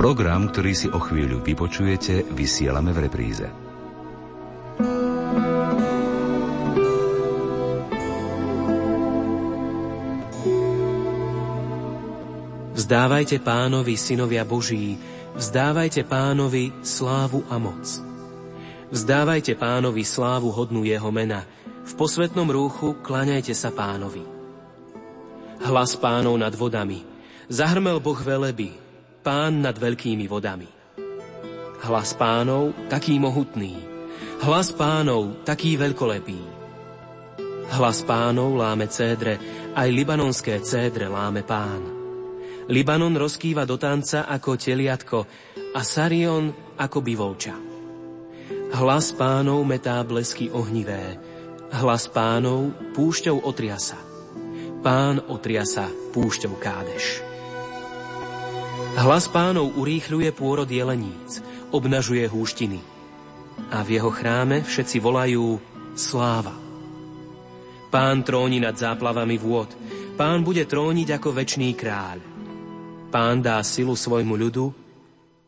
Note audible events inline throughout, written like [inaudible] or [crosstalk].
Program, ktorý si o chvíľu vypočujete, vysielame v repríze. Vzdávajte pánovi, synovia Boží, vzdávajte pánovi slávu a moc. Vzdávajte pánovi slávu hodnú jeho mena, v posvetnom rúchu kláňajte sa pánovi. Hlas pánov nad vodami, zahrmel Boh veleby, pán nad veľkými vodami. Hlas pánov taký mohutný, hlas pánov taký veľkolepý. Hlas pánov láme cédre, aj libanonské cédre láme pán. Libanon rozkýva do tanca ako teliatko a Sarion ako bivolča. Hlas pánov metá blesky ohnivé, hlas pánov púšťou otriasa. Pán otriasa púšťou kádeš. Hlas pánov urýchľuje pôrod jeleníc, obnažuje húštiny. A v jeho chráme všetci volajú Sláva. Pán tróni nad záplavami vôd, pán bude tróniť ako väčší kráľ. Pán dá silu svojmu ľudu,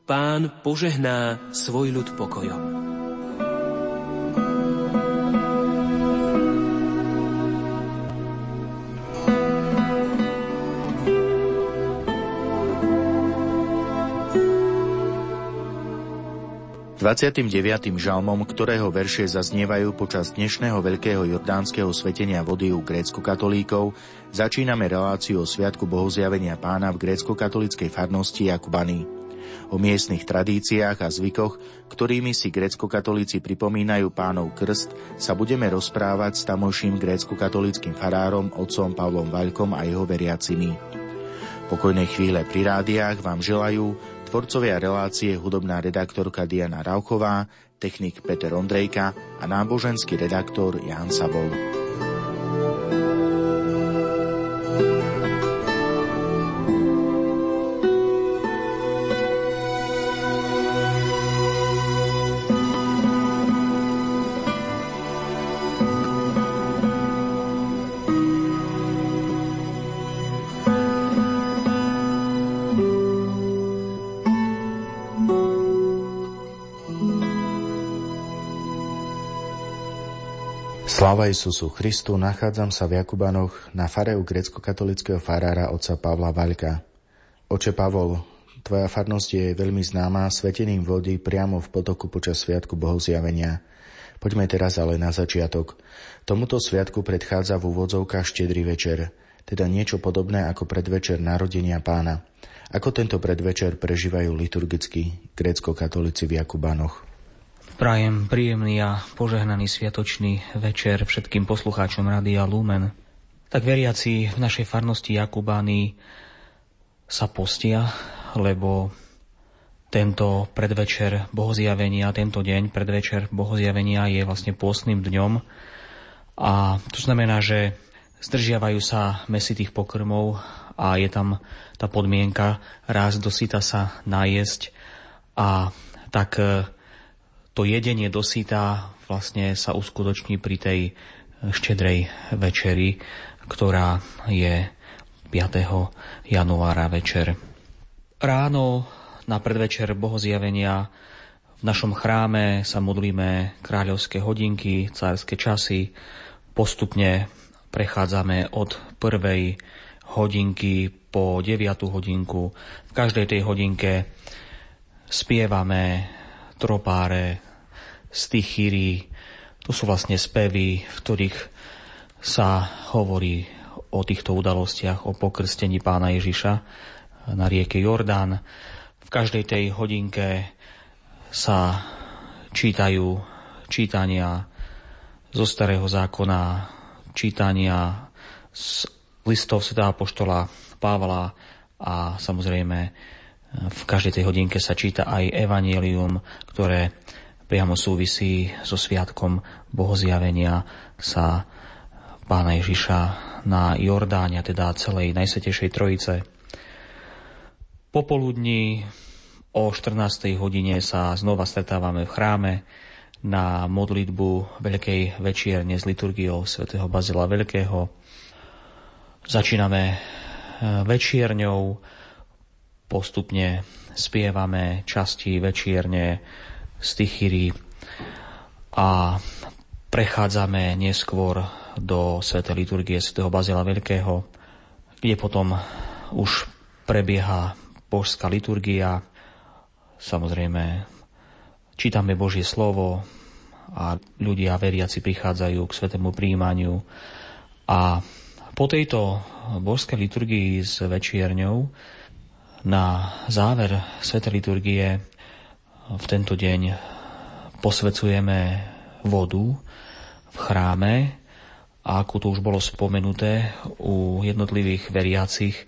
pán požehná svoj ľud pokojom. 29. žalmom, ktorého verše zaznievajú počas dnešného veľkého jordánskeho svetenia vody u grécko-katolíkov, začíname reláciu o Sviatku Bohozjavenia pána v grécko-katolíckej farnosti Jakubany. O miestnych tradíciách a zvykoch, ktorými si grécko-katolíci pripomínajú pánov krst, sa budeme rozprávať s tamojším grécko-katolíckým farárom otcom Pavlom Vaľkom a jeho veriacimi. Pokojné chvíle pri rádiách vám želajú Tvorcovia relácie hudobná redaktorka Diana Rauchová, technik Peter Ondrejka a náboženský redaktor Jan Sabol. Sláva Isusu Christu, nachádzam sa v Jakubanoch na fareu grecko-katolického farára otca Pavla Vaľka. Oče Pavol, tvoja farnosť je veľmi známa svetením vody priamo v potoku počas Sviatku Bohozjavenia. Poďme teraz ale na začiatok. Tomuto sviatku predchádza v úvodzovkách štedrý večer, teda niečo podobné ako predvečer narodenia pána. Ako tento predvečer prežívajú liturgicky grécko-katolíci v Jakubanoch? Prajem príjemný a požehnaný sviatočný večer všetkým poslucháčom Rádia Lumen. Tak veriaci v našej farnosti Jakubány sa postia, lebo tento predvečer bohozjavenia, tento deň predvečer bohozjavenia je vlastne pôstnym dňom a to znamená, že zdržiavajú sa mesitých pokrmov a je tam tá podmienka raz dosyta sa najesť a tak to jedenie dosytá vlastne sa uskutoční pri tej štedrej večeri, ktorá je 5. januára večer. Ráno na predvečer bohozjavenia v našom chráme sa modlíme kráľovské hodinky, cárske časy. Postupne prechádzame od prvej hodinky po 9. hodinku. V každej tej hodinke spievame tropáre, stichíry. To sú vlastne spevy, v ktorých sa hovorí o týchto udalostiach, o pokrstení pána Ježiša na rieke Jordán. V každej tej hodinke sa čítajú čítania zo starého zákona, čítania z listov Sv. Apoštola Pavla a samozrejme v každej tej hodinke sa číta aj evanielium, ktoré priamo súvisí so sviatkom bohozjavenia sa pána Ježiša na Jordáne, teda celej Najsvetejšej Trojice. Popoludní o 14. hodine sa znova stretávame v chráme na modlitbu Veľkej večierne s liturgiou svätého Bazila Veľkého. Začíname eh, večierňou, postupne spievame časti večierne z Tychyry a prechádzame neskôr do Sv. liturgie Sv. Bazila Veľkého, kde potom už prebieha božská liturgia. Samozrejme, čítame Božie slovo a ľudia veriaci prichádzajú k svetému príjmaniu. A po tejto božskej liturgii s večierňou na záver Sv. liturgie v tento deň posvecujeme vodu v chráme a ako to už bolo spomenuté u jednotlivých veriacich,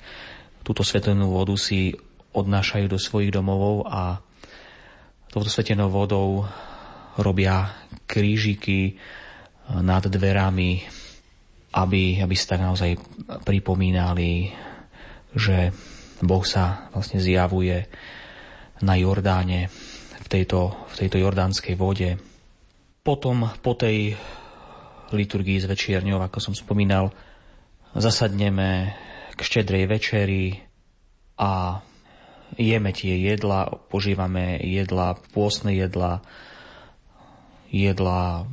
túto svetenú vodu si odnášajú do svojich domovov a touto svetenou vodou robia krížiky nad dverami, aby, aby tak naozaj pripomínali, že Boh sa vlastne zjavuje na Jordáne v tejto, v tejto jordánskej vode. Potom po tej liturgii s večierňou, ako som spomínal, zasadneme k štedrej večeri a jeme tie jedla, požívame jedla, pôsne jedla, jedla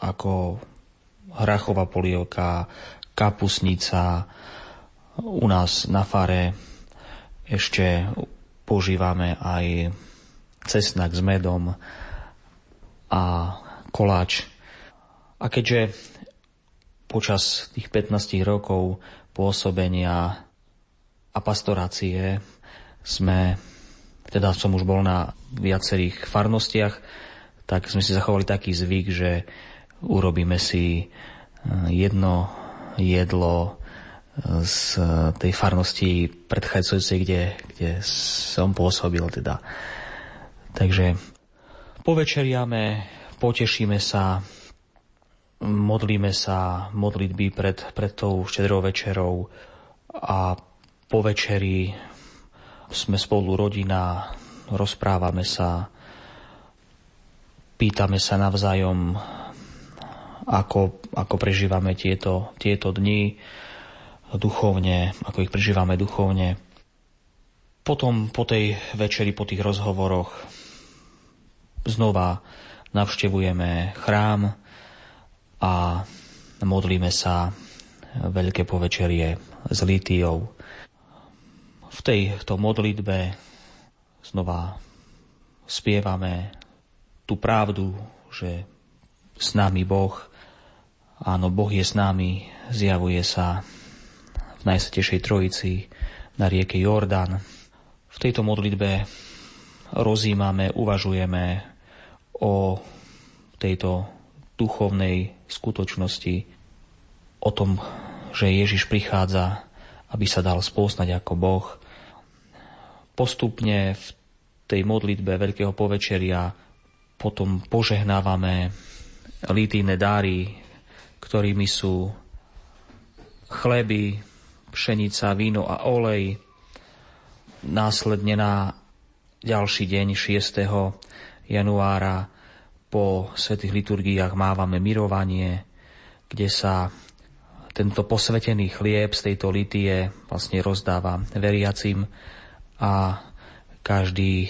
ako hrachová polievka, kapusnica, u nás na fare ešte používame aj cesnak s medom a koláč. A keďže počas tých 15 rokov pôsobenia a pastorácie sme, teda som už bol na viacerých farnostiach, tak sme si zachovali taký zvyk, že urobíme si jedno jedlo z tej farnosti predchádzajúcej, kde, kde som pôsobil. Teda. Takže povečeriame, potešíme sa, modlíme sa modlitby pred, pred tou štedrou večerou a po večeri sme spolu rodina, rozprávame sa, pýtame sa navzájom, ako, ako prežívame tieto, tieto dni, duchovne, ako ich prežívame duchovne. Potom po tej večeri, po tých rozhovoroch znova navštevujeme chrám a modlíme sa veľké povečerie s Lítiou. V tejto modlitbe znova spievame tú pravdu, že s nami Boh, áno, Boh je s nami, zjavuje sa Najsvetejšej Trojici na rieke Jordán. V tejto modlitbe rozímame, uvažujeme o tejto duchovnej skutočnosti, o tom, že Ježiš prichádza, aby sa dal spôznať ako Boh. Postupne v tej modlitbe Veľkého povečeria potom požehnávame litýne dáry, ktorými sú chleby, pšenica, víno a olej. Následne na ďalší deň 6. januára po svetých liturgiách mávame mirovanie, kde sa tento posvetený chlieb z tejto litie vlastne rozdáva veriacim a každý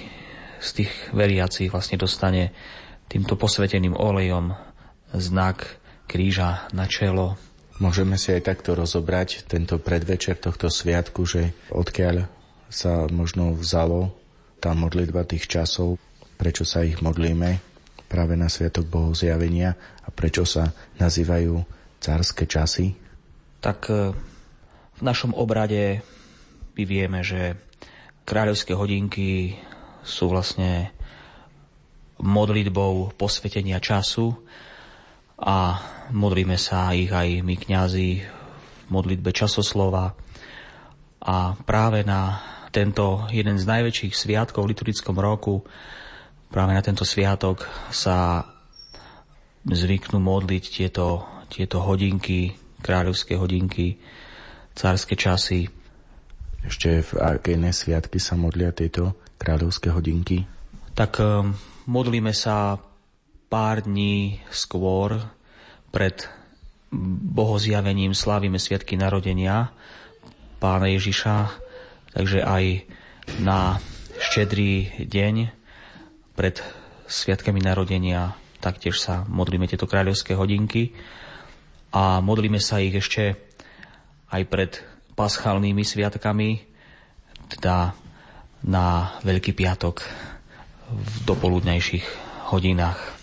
z tých veriacich vlastne dostane týmto posveteným olejom znak kríža na čelo. Môžeme si aj takto rozobrať tento predvečer tohto sviatku, že odkiaľ sa možno vzalo tá modlitba tých časov, prečo sa ich modlíme práve na Sviatok Bohu zjavenia a prečo sa nazývajú cárske časy? Tak e, v našom obrade my vieme, že kráľovské hodinky sú vlastne modlitbou posvetenia času a modlíme sa ich aj my kňazi v modlitbe časoslova a práve na tento jeden z najväčších sviatkov v liturgickom roku, práve na tento sviatok sa zvyknú modliť tieto, tieto hodinky, kráľovské hodinky, cárske časy. Ešte v aké sviatky sa modlia tieto kráľovské hodinky? Tak um, modlíme sa pár dní skôr pred bohozjavením slávime sviatky narodenia pána Ježiša, takže aj, Na štedrý deň pred sviatkami narodenia taktiež sa modlíme tieto kráľovské hodinky a modlíme sa ich ešte aj pred paschálnymi sviatkami, teda na Veľký piatok v dopoludnejších hodinách.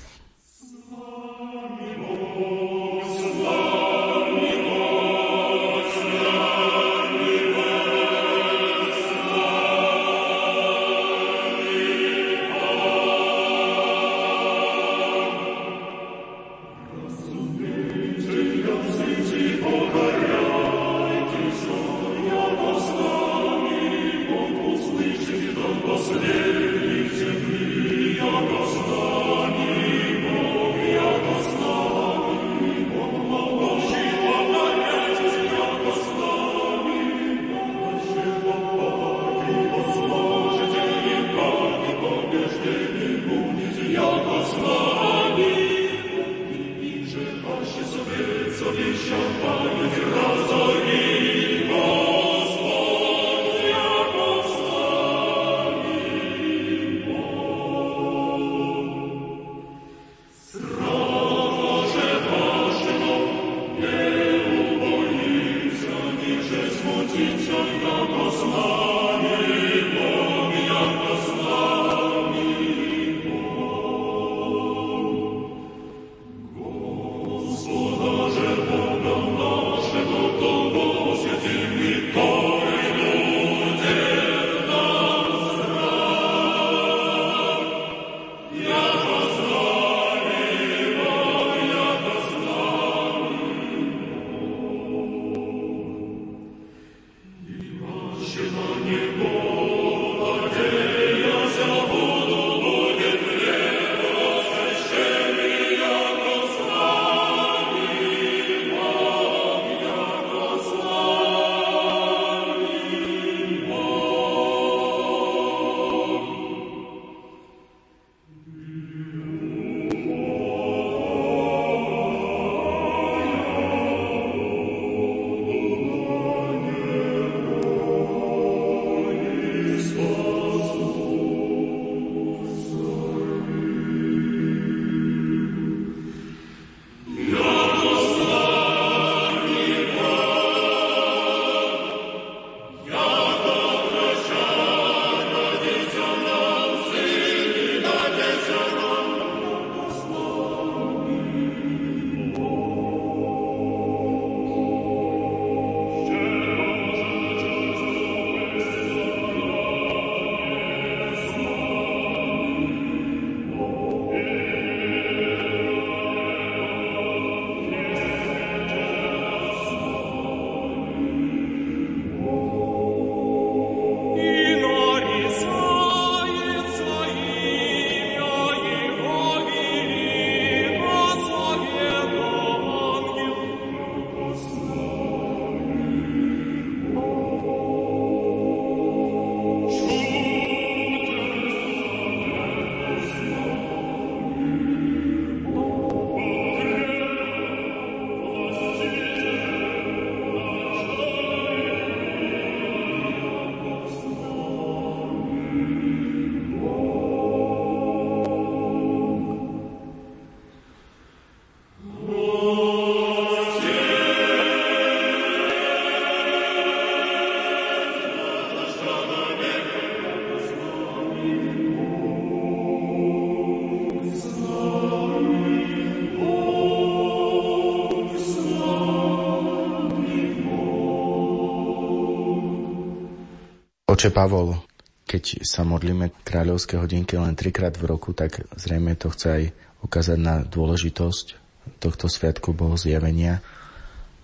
Oče Pavol, keď sa modlíme kráľovské hodinky len trikrát v roku, tak zrejme to chce aj ukázať na dôležitosť tohto sviatku Boho zjavenia.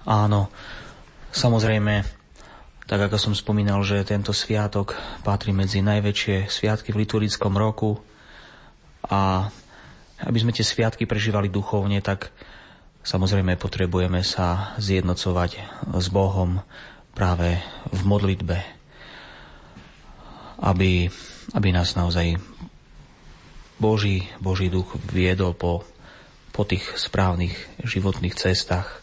Áno, samozrejme, tak ako som spomínal, že tento sviatok patrí medzi najväčšie sviatky v liturgickom roku a aby sme tie sviatky prežívali duchovne, tak samozrejme potrebujeme sa zjednocovať s Bohom práve v modlitbe, aby, aby nás naozaj Boží, Boží duch viedol po, po tých správnych životných cestách.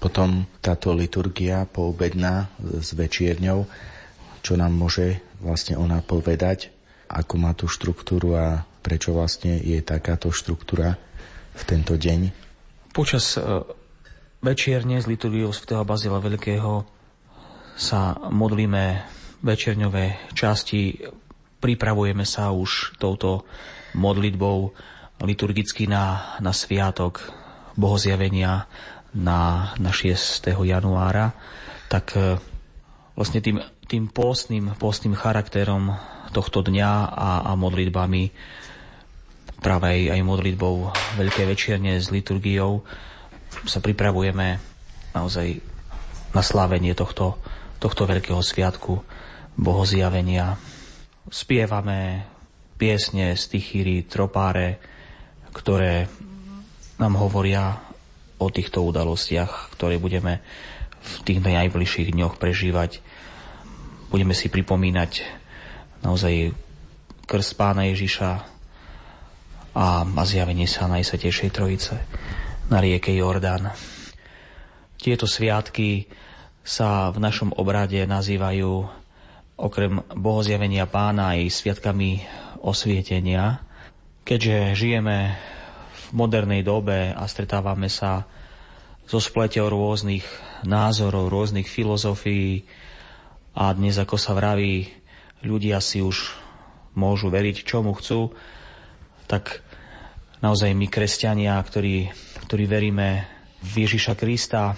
Potom táto liturgia poobedná s večierňou, čo nám môže vlastne ona povedať, ako má tú štruktúru a prečo vlastne je takáto štruktúra v tento deň? Počas e, večierne z liturgiou svätého Bazila Veľkého sa modlíme večerňové časti, pripravujeme sa už touto modlitbou liturgicky na, na sviatok bohozjavenia na, na 6. januára, tak e, vlastne tým, tým postným, postným charakterom tohto dňa a, a modlitbami, práve aj, aj modlitbou Veľké večerne s liturgiou sa pripravujeme naozaj na slávenie tohto, tohto veľkého sviatku bohozjavenia. Spievame piesne, stichíry, tropáre, ktoré nám hovoria o týchto udalostiach, ktoré budeme v tých najbližších dňoch prežívať. Budeme si pripomínať naozaj krst pána Ježiša a, a zjavenie sa Najsvetejšej Trojice na rieke Jordán. Tieto sviatky sa v našom obrade nazývajú okrem bohozjavenia pána aj sviatkami osvietenia. Keďže žijeme v modernej dobe a stretávame sa so spleťou rôznych názorov, rôznych filozofií a dnes, ako sa vraví, ľudia si už môžu veriť, čomu chcú, tak naozaj my, kresťania, ktorí, ktorí veríme v Ježiša Krista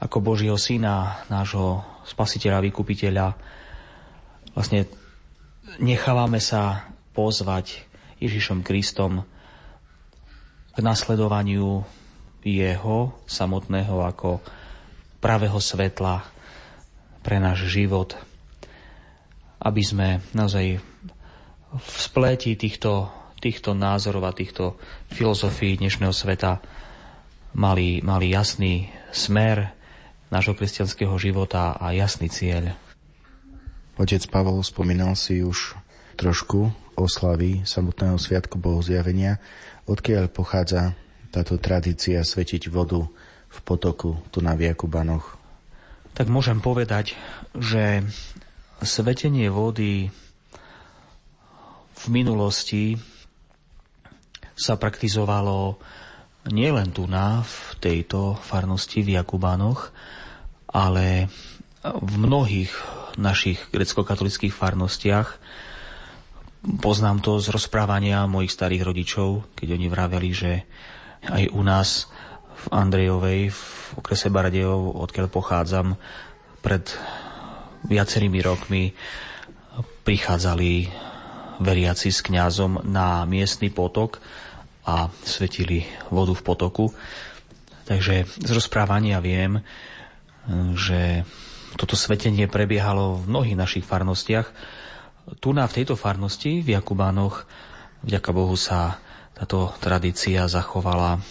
ako Božieho Syna, nášho Spasiteľa, Vykupiteľa, vlastne nechávame sa pozvať Ježišom Kristom k nasledovaniu jeho samotného ako pravého svetla pre náš život, aby sme naozaj v spleti týchto, týchto názorov a týchto filozofií dnešného sveta mali, mali jasný smer nášho kresťanského života a jasný cieľ. Otec Pavol spomínal si už trošku oslavy samotného Sviatku Bohozjavenia. Odkiaľ pochádza táto tradícia svetiť vodu v potoku tu na Viakubanoch? Tak môžem povedať, že svetenie vody v minulosti sa praktizovalo nielen tu na v tejto farnosti v Jakubanoch, ale v mnohých našich grecko-katolických farnostiach. Poznám to z rozprávania mojich starých rodičov, keď oni vraveli, že aj u nás v Andrejovej, v okrese Bardejov, odkiaľ pochádzam, pred viacerými rokmi prichádzali veriaci s kňazom na miestny potok a svetili vodu v potoku. Takže z rozprávania viem, že toto svetenie prebiehalo v mnohých našich farnostiach. Tu na v tejto farnosti v Jakubánoch, vďaka Bohu sa táto tradícia zachovala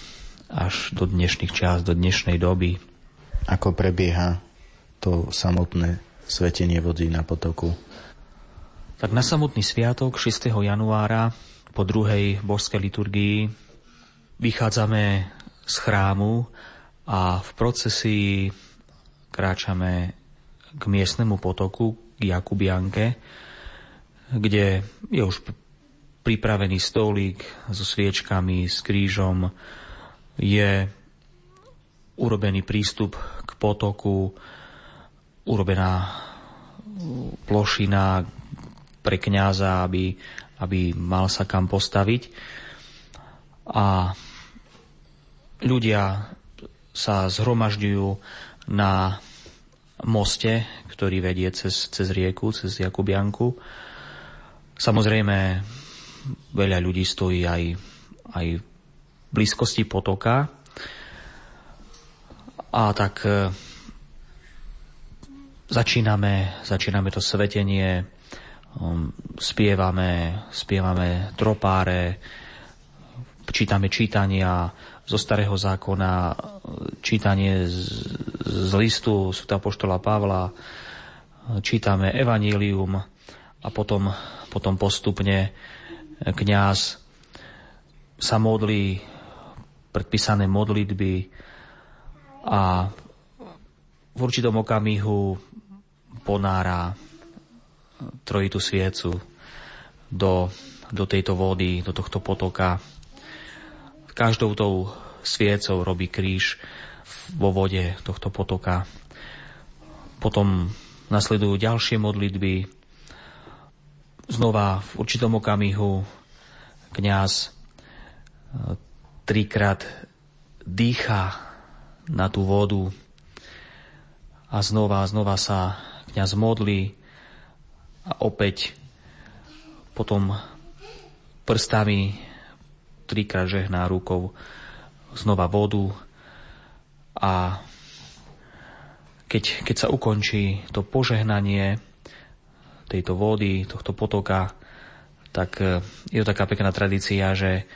až do dnešných čas, do dnešnej doby. Ako prebieha to samotné svetenie vody na potoku? Tak na samotný sviatok 6. januára po druhej božskej liturgii vychádzame z chrámu a v procesii kráčame k miestnemu potoku, k Jakubianke, kde je už pripravený stolík so sviečkami, s krížom, je urobený prístup k potoku, urobená plošina pre kňaza, aby, aby mal sa kam postaviť. A ľudia sa zhromažďujú na moste, ktorý vedie cez, cez rieku, cez Jakubianku. Samozrejme, veľa ľudí stojí aj, aj v blízkosti potoka. A tak e, začíname, začíname to svetenie, um, spievame, spievame tropáre, čítame čítania, zo starého zákona, čítanie z, z listu Sv. poštola Pavla, čítame evanílium a potom, potom postupne kňaz sa modlí predpísané modlitby a v určitom okamihu ponára trojitú sviecu do, do tejto vody, do tohto potoka. Každou tou sviecou robí kríž vo vode tohto potoka. Potom nasledujú ďalšie modlitby. Znova v určitom okamihu kňaz e, trikrát dýcha na tú vodu a znova znova sa kňaz modlí a opäť potom prstami trikrát žehná rukou znova vodu a keď, keď sa ukončí to požehnanie tejto vody, tohto potoka, tak e, je to taká pekná tradícia, že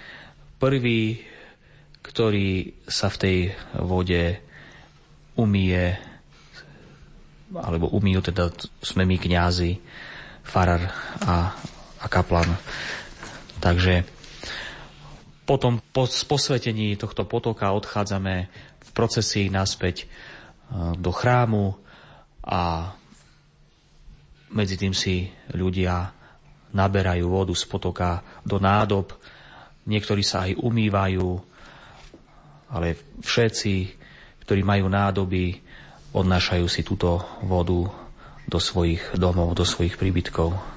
prvý, ktorý sa v tej vode umie, alebo umýjú, teda sme my kňazi, farar a, a kaplan. Takže potom po posvetení tohto potoka odchádzame v procesii naspäť do chrámu a medzi tým si ľudia naberajú vodu z potoka do nádob, niektorí sa aj umývajú, ale všetci, ktorí majú nádoby, odnášajú si túto vodu do svojich domov, do svojich príbytkov.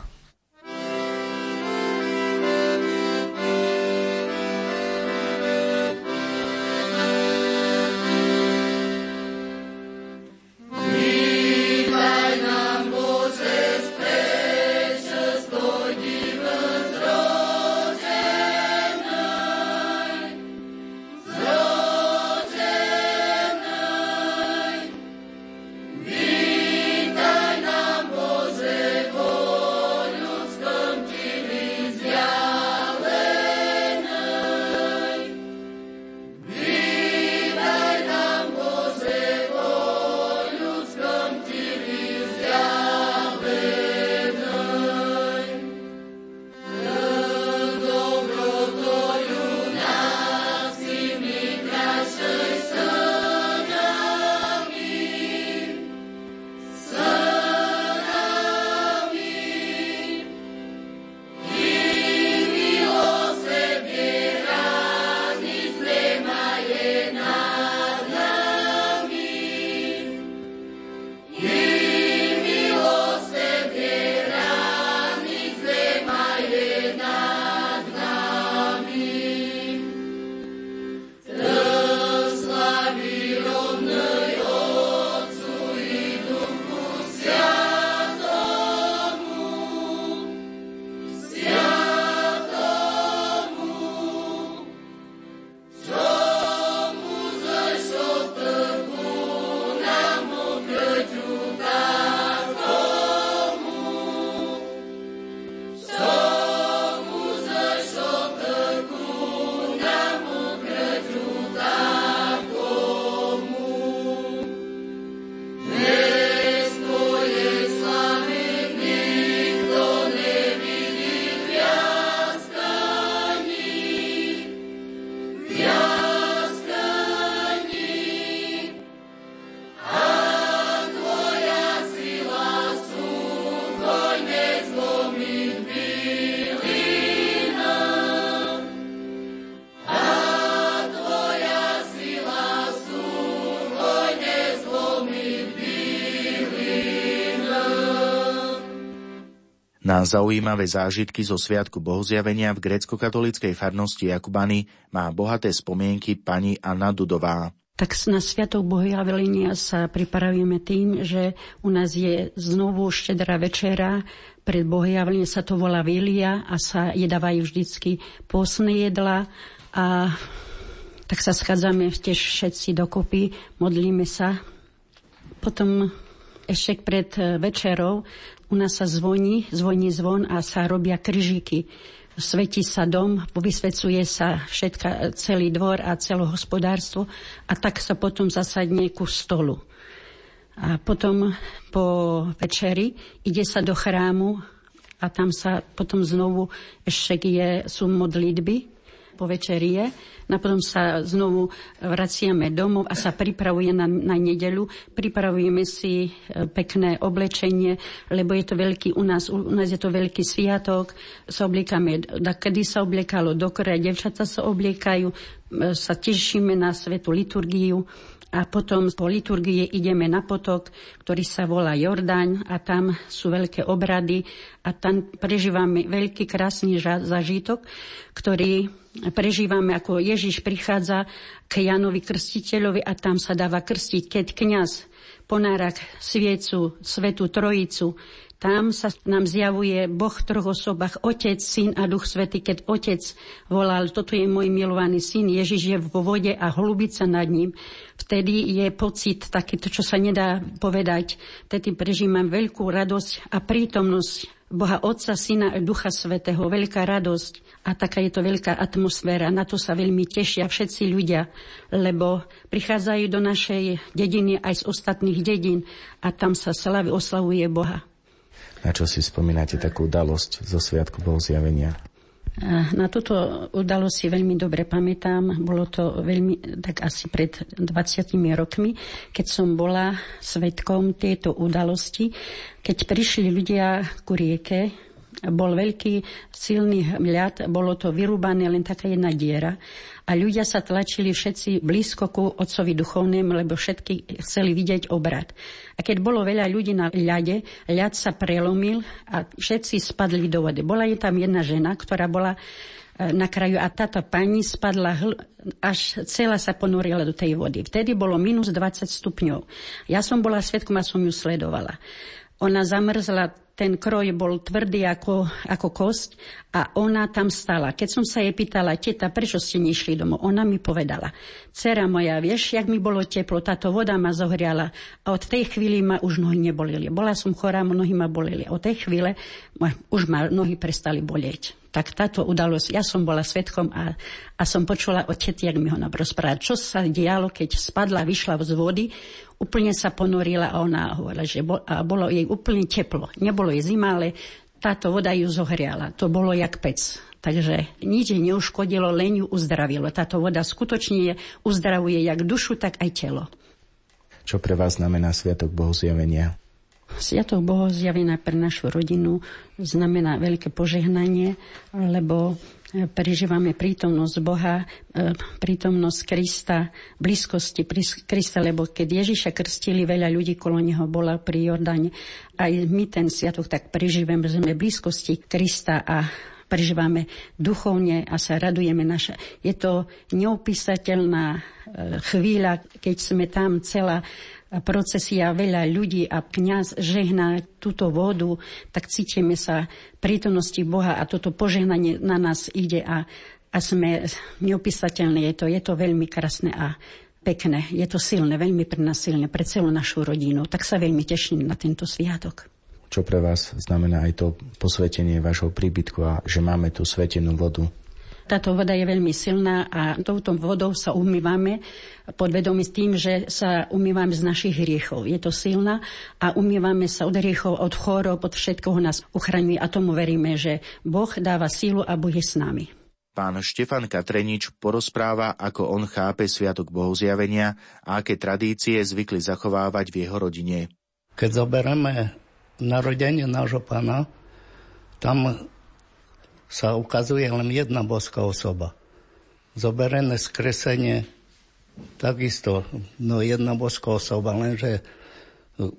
Zaujímavé zážitky zo Sviatku Bohozjavenia v grecko-katolíckej farnosti Jakubany má bohaté spomienky pani Anna Dudová. Tak na Sviatok Bohojavenia sa pripravujeme tým, že u nás je znovu štedrá večera, pred Bohojavlenie sa to volá Vilia a sa jedávajú vždycky pôsne jedla a tak sa schádzame tiež všetci dokopy, modlíme sa. Potom ešte pred večerou u nás sa zvoní, zvoní zvon a sa robia kryžiky. Svetí sa dom, vysvecuje sa všetka, celý dvor a celé hospodárstvo a tak sa potom zasadne ku stolu. A potom po večeri ide sa do chrámu a tam sa potom znovu ešte je, sú modlitby po večerie, a potom sa znovu vraciame domov a sa pripravuje na, na nedelu. Pripravujeme si e, pekné oblečenie, lebo je to veľký, u nás, u nás je to veľký sviatok, sa obliekame, kedy sa obliekalo do kraja, devčata sa obliekajú, e, sa tešíme na svetu liturgiu a potom po liturgie ideme na potok, ktorý sa volá Jordáň a tam sú veľké obrady a tam prežívame veľký krásny zažitok, ktorý prežívame, ako Ježiš prichádza k Janovi Krstiteľovi a tam sa dáva krstiť, keď kňaz ponára sviecu, svetu trojicu, tam sa nám zjavuje Boh v troch osobách, Otec, Syn a Duch Svety. Keď Otec volal, toto je môj milovaný syn, Ježiš je vo vode a hlubica nad ním, vtedy je pocit takýto, čo sa nedá povedať. Vtedy prežívam veľkú radosť a prítomnosť Boha Otca, Syna a Ducha Svetého, veľká radosť a taká je to veľká atmosféra. Na to sa veľmi tešia všetci ľudia, lebo prichádzajú do našej dediny aj z ostatných dedín a tam sa slavy oslavuje Boha. Na čo si spomínate takú udalosť zo Sviatku Bohu zjavenia? Na túto udalosť si veľmi dobre pamätám. Bolo to veľmi, tak asi pred 20 rokmi, keď som bola svetkom tejto udalosti. Keď prišli ľudia ku rieke, bol veľký silný hmľad, bolo to vyrúbané len taká jedna diera a ľudia sa tlačili všetci blízko ku otcovi duchovnému, lebo všetky chceli vidieť obrad. A keď bolo veľa ľudí na ľade, ľad sa prelomil a všetci spadli do vody. Bola je tam jedna žena, ktorá bola e, na kraju a táto pani spadla hl- až celá sa ponorila do tej vody. Vtedy bolo minus 20 stupňov. Ja som bola svetkom a som ju sledovala. Ona zamrzla ten kroj bol tvrdý ako, ako kosť a ona tam stala. Keď som sa jej pýtala, teta, prečo ste nešli domov? Ona mi povedala, dcera moja, vieš, jak mi bolo teplo, táto voda ma zohriala a od tej chvíli ma už nohy nebolili. Bola som chorá, nohy ma bolili. Od tej chvíle už ma nohy prestali bolieť. Tak táto udalosť, ja som bola svetkom a, a som počula od jak mi ho rozprávať, čo sa dialo, keď spadla, vyšla z vody, úplne sa ponorila a ona hovorila, že bol, a bolo jej úplne teplo. Nebolo jej zima, ale táto voda ju zohriala. To bolo jak pec. Takže nič jej neuškodilo, len ju uzdravilo. Táto voda skutočne uzdravuje jak dušu, tak aj telo. Čo pre vás znamená Sviatok Bohu zjavenia? Sviatok Boho zjavenia pre našu rodinu znamená veľké požehnanie, lebo prežívame prítomnosť Boha, e, prítomnosť Krista, blízkosti Krista, lebo keď Ježiša krstili, veľa ľudí kolo neho bola pri Jordáne. Aj my ten sviatok tak prežívame, sme blízkosti Krista a prežívame duchovne a sa radujeme naša. Je to neopísateľná e, chvíľa, keď sme tam celá procesia veľa ľudí a kňaz žehná túto vodu, tak cítime sa prítomnosti Boha a toto požehnanie na nás ide a, a sme neopísateľné. Je to, je to veľmi krásne a pekné. Je to silné, veľmi pre nás silné, pre celú našu rodinu. Tak sa veľmi teším na tento sviatok. Čo pre vás znamená aj to posvetenie vášho príbytku a že máme tú svetenú vodu táto voda je veľmi silná a touto vodou sa umývame podvedomí s tým, že sa umývame z našich hriechov. Je to silná a umývame sa od hriechov, od chorob, od všetkoho nás uchraňuje a tomu veríme, že Boh dáva sílu a Boh je s nami. Pán Štefan Katrenič porozpráva, ako on chápe Sviatok Bohozjavenia a aké tradície zvykli zachovávať v jeho rodine. Keď zoberieme narodenie nášho pána, tam sa ukazuje len jedna boská osoba. Zoberené skresenie takisto, no jedna boská osoba, lenže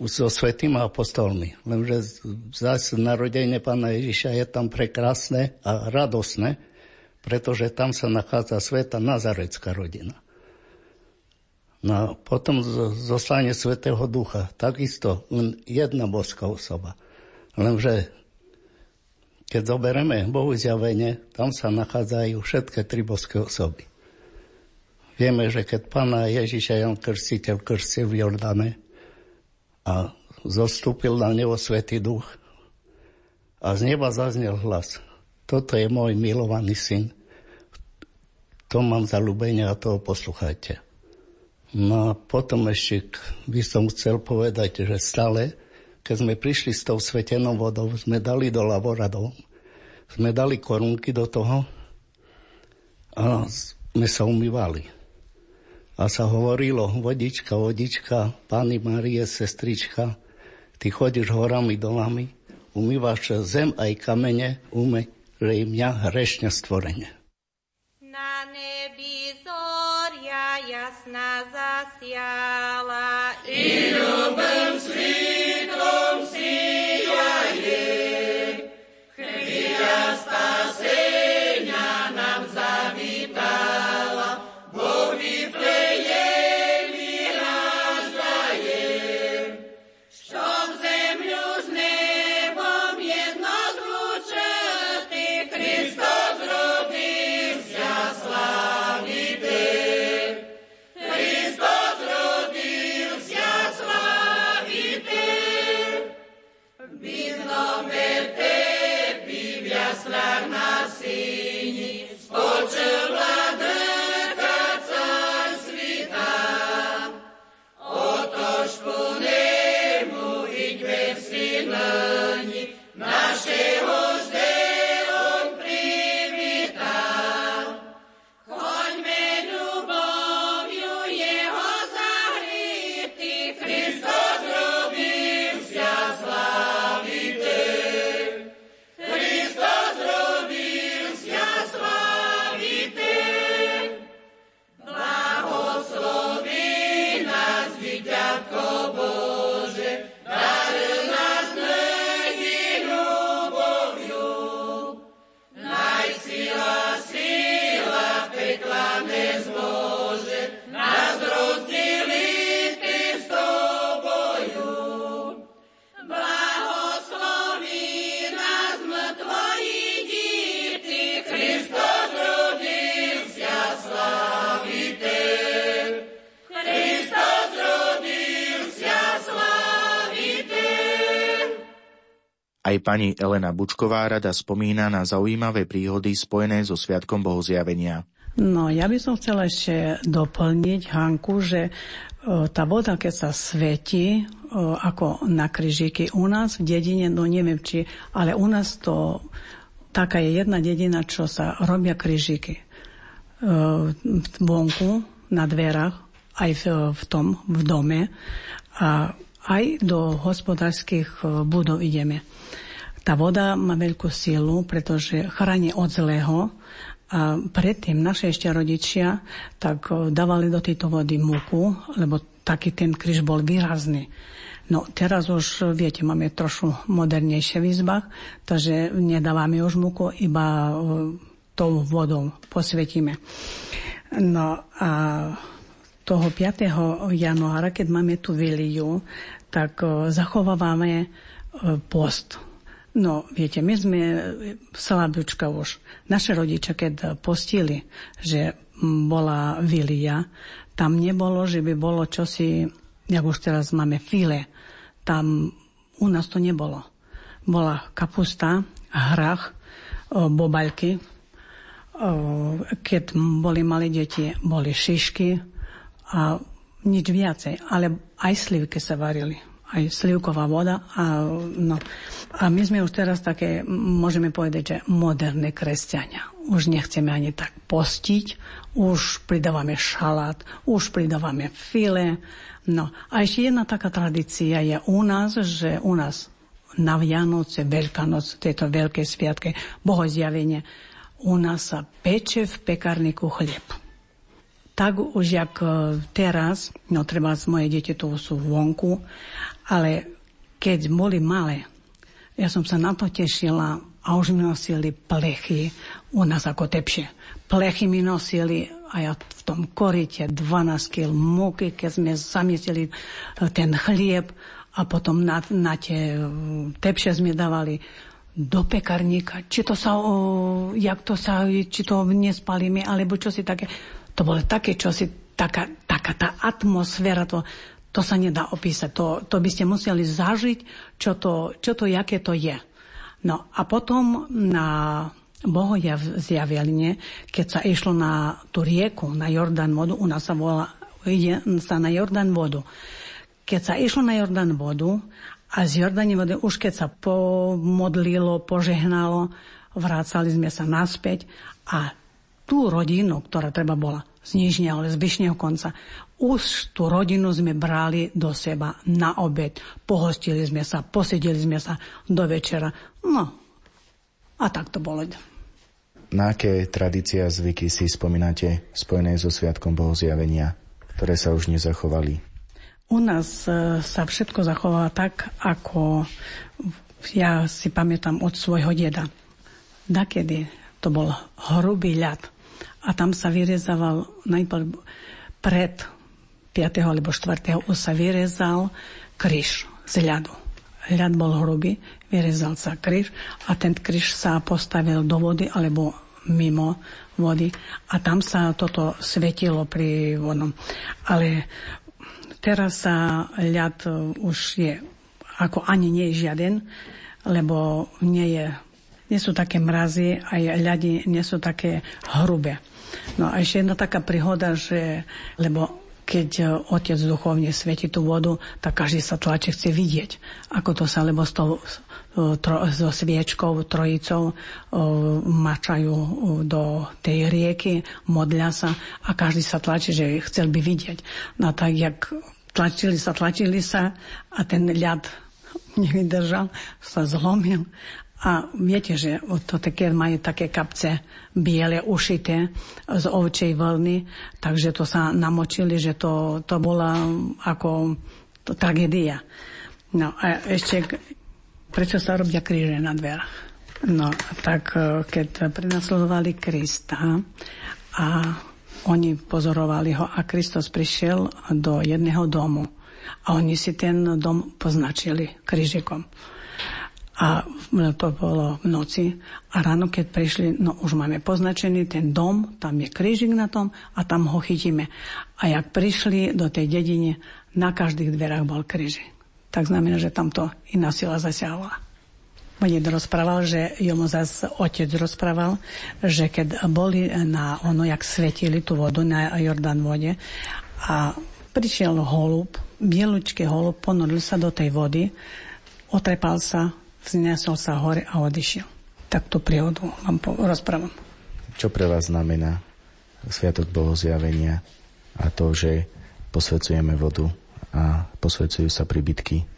so svetým apostolmi. Lenže zase narodenie pána Ježiša je tam prekrásne a radosné, pretože tam sa nachádza sveta Nazarecká rodina. No potom zostane Svetého Ducha, takisto len jedna boská osoba. Lenže keď zoberieme Bohu zjavenie, tam sa nachádzajú všetky tri boské osoby. Vieme, že keď pána Ježiša Jan Krstiteľ krstil v Jordane a zostúpil na neho Svetý Duch a z neba zaznel hlas. Toto je môj milovaný syn. To mám zalúbenie a toho posluchajte. No a potom ešte by som chcel povedať, že stále keď sme prišli s tou svetenou vodou, sme dali do laboradov, sme dali korunky do toho A sme sa umývali. A sa hovorilo, vodička, vodička, pani Marie, sestrička, ty chodíš horami, dolami, umývaš zem aj kamene, ume, že mňa hrešne stvorenie. Na nebi zoria jasná zasiala i ľubem svítom sijaje. Chvíľa spasenia pani Elena Bučková rada spomína na zaujímavé príhody spojené so Sviatkom Bohozjavenia. No, ja by som chcela ešte doplniť, Hanku, že o, tá voda, keď sa svetí, o, ako na kryžíky u nás v dedine, no neviem či, ale u nás to taká je jedna dedina, čo sa robia kryžíky. O, vonku, na dverách, aj v, v tom, v dome a aj do hospodárskych budov ideme. Tá voda má veľkú silu, pretože chráni od zlého a predtým naše ešte rodičia tak o, dávali do tejto vody múku, lebo taký ten kryž bol výrazný. No teraz už, viete, máme trošku modernejšie v izbách, takže nedávame už múku, iba o, tou vodou posvetíme. No a toho 5. januára, keď máme tú viliu, tak zachovávame post. No, viete, my sme slabúčka už. Naše rodičia, keď postili, že bola vilia, tam nebolo, že by bolo čosi, jak už teraz máme file, tam u nás to nebolo. Bola kapusta, hrach, o, bobaľky, o, keď boli malé deti, boli šišky a nič viacej, ale aj slivky sa varili aj slivková voda. A, no. a my sme už teraz také, môžeme povedať, že moderné kresťania. Už nechceme ani tak postiť, už pridávame šalát, už pridávame file. No a ešte jedna taká tradícia je u nás, že u nás na Vianoce, Veľkanoc, tieto veľké sviatky, bohozjavenie, u nás sa peče v pekárniku chlieb tak už jak e, teraz, no treba moje deti tu sú vonku, ale keď boli malé, ja som sa na to tešila a už mi nosili plechy u nás ako tepšie. Plechy mi nosili a ja v tom korite 12 kg múky, keď sme zamietili e, ten chlieb a potom na, na tie e, tepšie sme dávali do pekarníka, či to sa, o, jak to sa, či to nespalíme, alebo čo si také to bolo také čosi, taká, taká tá atmosféra, to, to sa nedá opísať. To, to by ste museli zažiť, čo to, čo to, jaké to je. No a potom na Bohoja v zjaveline, keď sa išlo na tú rieku, na Jordán vodu, u nás sa volá, ide sa na Jordán vodu. Keď sa išlo na Jordán vodu a z Jordáne vody už keď sa pomodlilo, požehnalo, vrácali sme sa naspäť a tú rodinu, ktorá treba bola z Nižne, ale z Vyšného konca, už tú rodinu sme brali do seba na obed. Pohostili sme sa, posedeli sme sa do večera. No, a tak to bolo. Na aké tradície a zvyky si spomínate spojené so Sviatkom Bohozjavenia, ktoré sa už nezachovali? U nás e, sa všetko zachováva tak, ako ja si pamätám od svojho deda. Nakedy to bol hrubý ľad a tam sa vyrezával najprv pred 5. alebo 4. už sa vyrezal kryš z ľadu. Ľad bol hrubý, vyrezal sa kryš a ten kryš sa postavil do vody alebo mimo vody a tam sa toto svetilo pri vodnom. Ale teraz sa ľad už je, ako ani nie je žiaden, lebo nie, je, nie sú také mrazy a ľady nie sú také hrubé. No a ešte jedna taká príhoda, že, lebo keď e, otec duchovne svieti tú vodu, tak každý sa tlačí chce vidieť, ako to sa, lebo s tou e, tro, so sviečkou, trojicou e, mačajú do tej rieky, modlia sa a každý sa tlačí, že chcel by vidieť. No tak, jak tlačili sa, tlačili sa a ten ľad [laughs] nevydržal, sa zlomil a viete, že to také majú také kapce biele ušité z ovčej vlny, takže to sa namočili, že to, to bola ako to tragédia. No a ešte, prečo sa robia kríže na dverách? No, tak e, keď prenasledovali Krista a oni pozorovali ho a Kristus prišiel do jedného domu a oni si ten dom poznačili krížikom. A to bolo v noci. A ráno, keď prišli, no už máme poznačený ten dom, tam je krížik na tom a tam ho chytíme. A jak prišli do tej dedine, na každých dverách bol krížik. Tak znamená, že tamto iná sila zasiahla. Mojed rozprával, že jomu zase otec rozprával, že keď boli na ono, jak svetili tú vodu na Jordán vode a prišiel holub, bielučký holub, ponoril sa do tej vody, otrepal sa, vzniesol sa hore a odišiel. Tak tú príhodu vám rozprávam. Čo pre vás znamená Sviatok Bohozjavenia a to, že posvedzujeme vodu a posvedcujú sa príbytky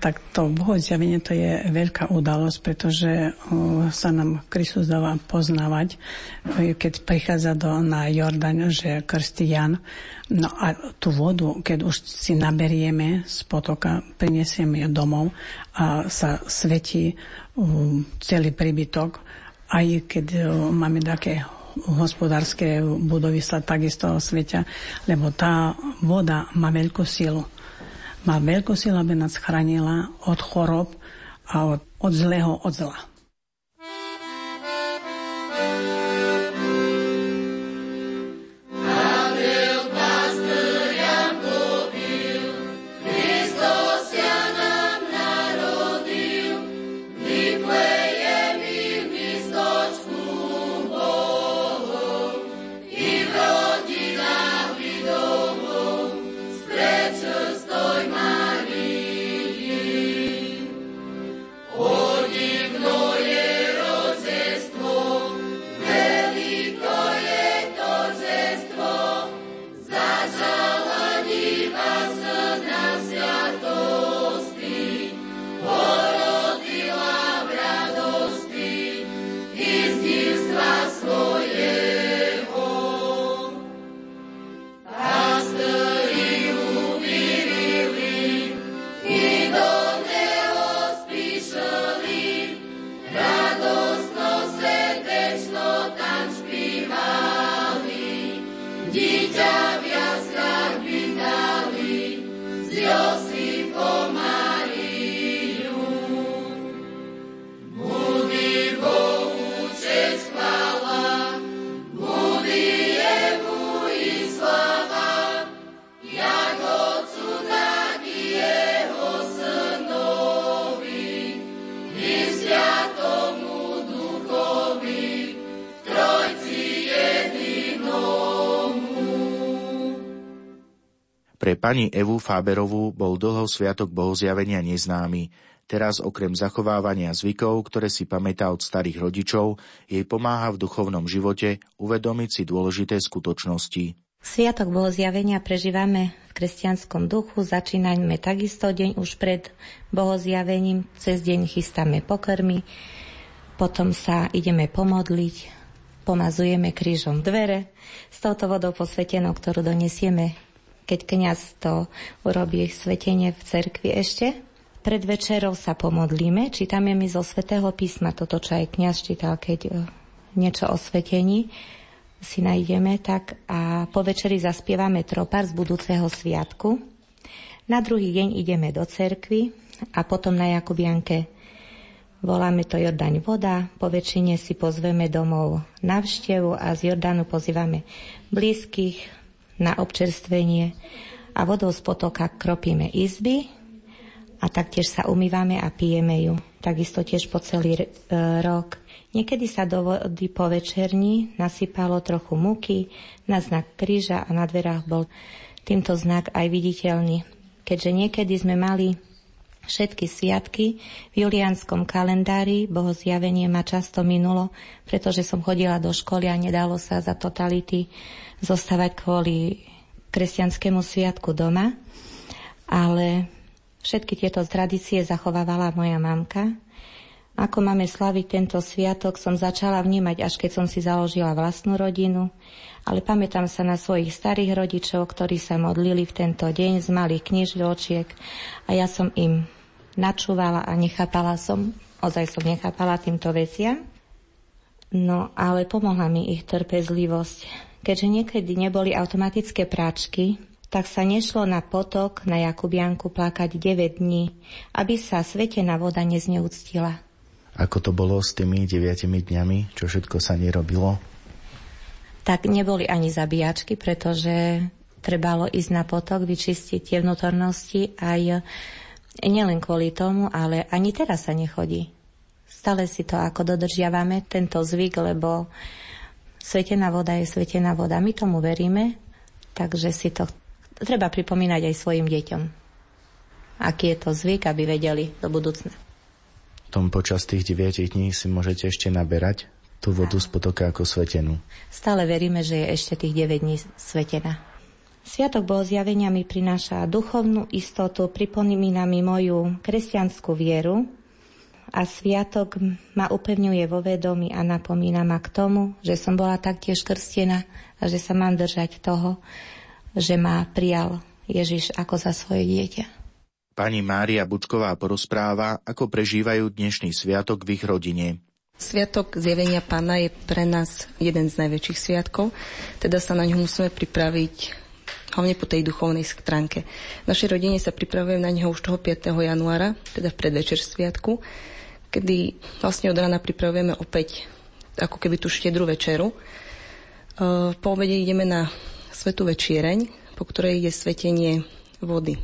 tak to bohozjavenie to je veľká udalosť, pretože sa nám Kristus dáva poznávať, e, keď prichádza do, na Jordan, že krstí Jan. No a tú vodu, keď už si naberieme z potoka, prinesieme ju domov a sa svetí celý príbytok, aj keď máme také hospodárske budovy sa takisto svetia, lebo tá voda má veľkú silu silu, aby nás chránila od chorob a od, od zlého, od zla. Pre pani Evu Fáberovú bol dlho sviatok bohozjavenia neznámy, Teraz okrem zachovávania zvykov, ktoré si pamätá od starých rodičov, jej pomáha v duchovnom živote uvedomiť si dôležité skutočnosti. Sviatok bolo zjavenia prežívame v kresťanskom duchu, začínajme takisto deň už pred bohozjavením, cez deň chystáme pokrmy, potom sa ideme pomodliť, pomazujeme krížom dvere. S touto vodou posvetenou, ktorú donesieme, keď kňaz to urobí svetenie v cerkvi ešte, pred večerou sa pomodlíme, čítame mi zo svätého písma toto, čo aj kniaz čítal, keď e, niečo o svetení si nájdeme, tak a po večeri zaspievame tropár z budúceho sviatku. Na druhý deň ideme do cerkvy a potom na Jakubianke voláme to Jordaň voda, po väčšine si pozveme domov navštevu a z Jordánu pozývame blízkych na občerstvenie a vodou z potoka kropíme izby, a taktiež sa umývame a pijeme ju. Takisto tiež po celý e, rok. Niekedy sa do vody po večerni nasypalo trochu múky na znak kríža a na dverách bol týmto znak aj viditeľný. Keďže niekedy sme mali všetky sviatky v julianskom kalendári, bohozjavenie ma často minulo, pretože som chodila do školy a nedalo sa za totality zostávať kvôli kresťanskému sviatku doma. Ale Všetky tieto tradície zachovávala moja mamka. Ako máme slaviť tento sviatok, som začala vnímať, až keď som si založila vlastnú rodinu, ale pamätám sa na svojich starých rodičov, ktorí sa modlili v tento deň z malých knižľočiek a ja som im načúvala a nechápala som, ozaj som nechápala týmto veciam. No, ale pomohla mi ich trpezlivosť. Keďže niekedy neboli automatické práčky, tak sa nešlo na potok na Jakubianku plakať 9 dní, aby sa svetená voda nezneúctila. Ako to bolo s tými deviatimi dňami? Čo všetko sa nerobilo? Tak neboli ani zabíjačky, pretože trebalo ísť na potok, vyčistiť tie vnútornosti aj nielen kvôli tomu, ale ani teraz sa nechodí. Stále si to ako dodržiavame, tento zvyk, lebo svetená voda je svetená voda. My tomu veríme, takže si to treba pripomínať aj svojim deťom. Aký je to zvyk, aby vedeli do budúcna. V tom počas tých 9 dní si môžete ešte naberať tú vodu z potoka ako svetenú. Stále veríme, že je ešte tých 9 dní svetená. Sviatok zjavenia mi prináša duchovnú istotu, pripomína mi moju kresťanskú vieru a sviatok ma upevňuje vo vedomí a napomína ma k tomu, že som bola taktiež krstená a že sa mám držať toho, že ma prijal Ježiš ako za svoje dieťa. Pani Mária Bučková porozpráva, ako prežívajú dnešný sviatok v ich rodine. Sviatok zjavenia pána je pre nás jeden z najväčších sviatkov, teda sa na ňo musíme pripraviť hlavne po tej duchovnej stránke. V našej rodine sa pripravujeme na neho už toho 5. januára, teda v predvečer sviatku, kedy vlastne od rána pripravujeme opäť ako keby tú štedrú večeru. Po obede ideme na svetú večiereň, po ktorej je svetenie vody. E,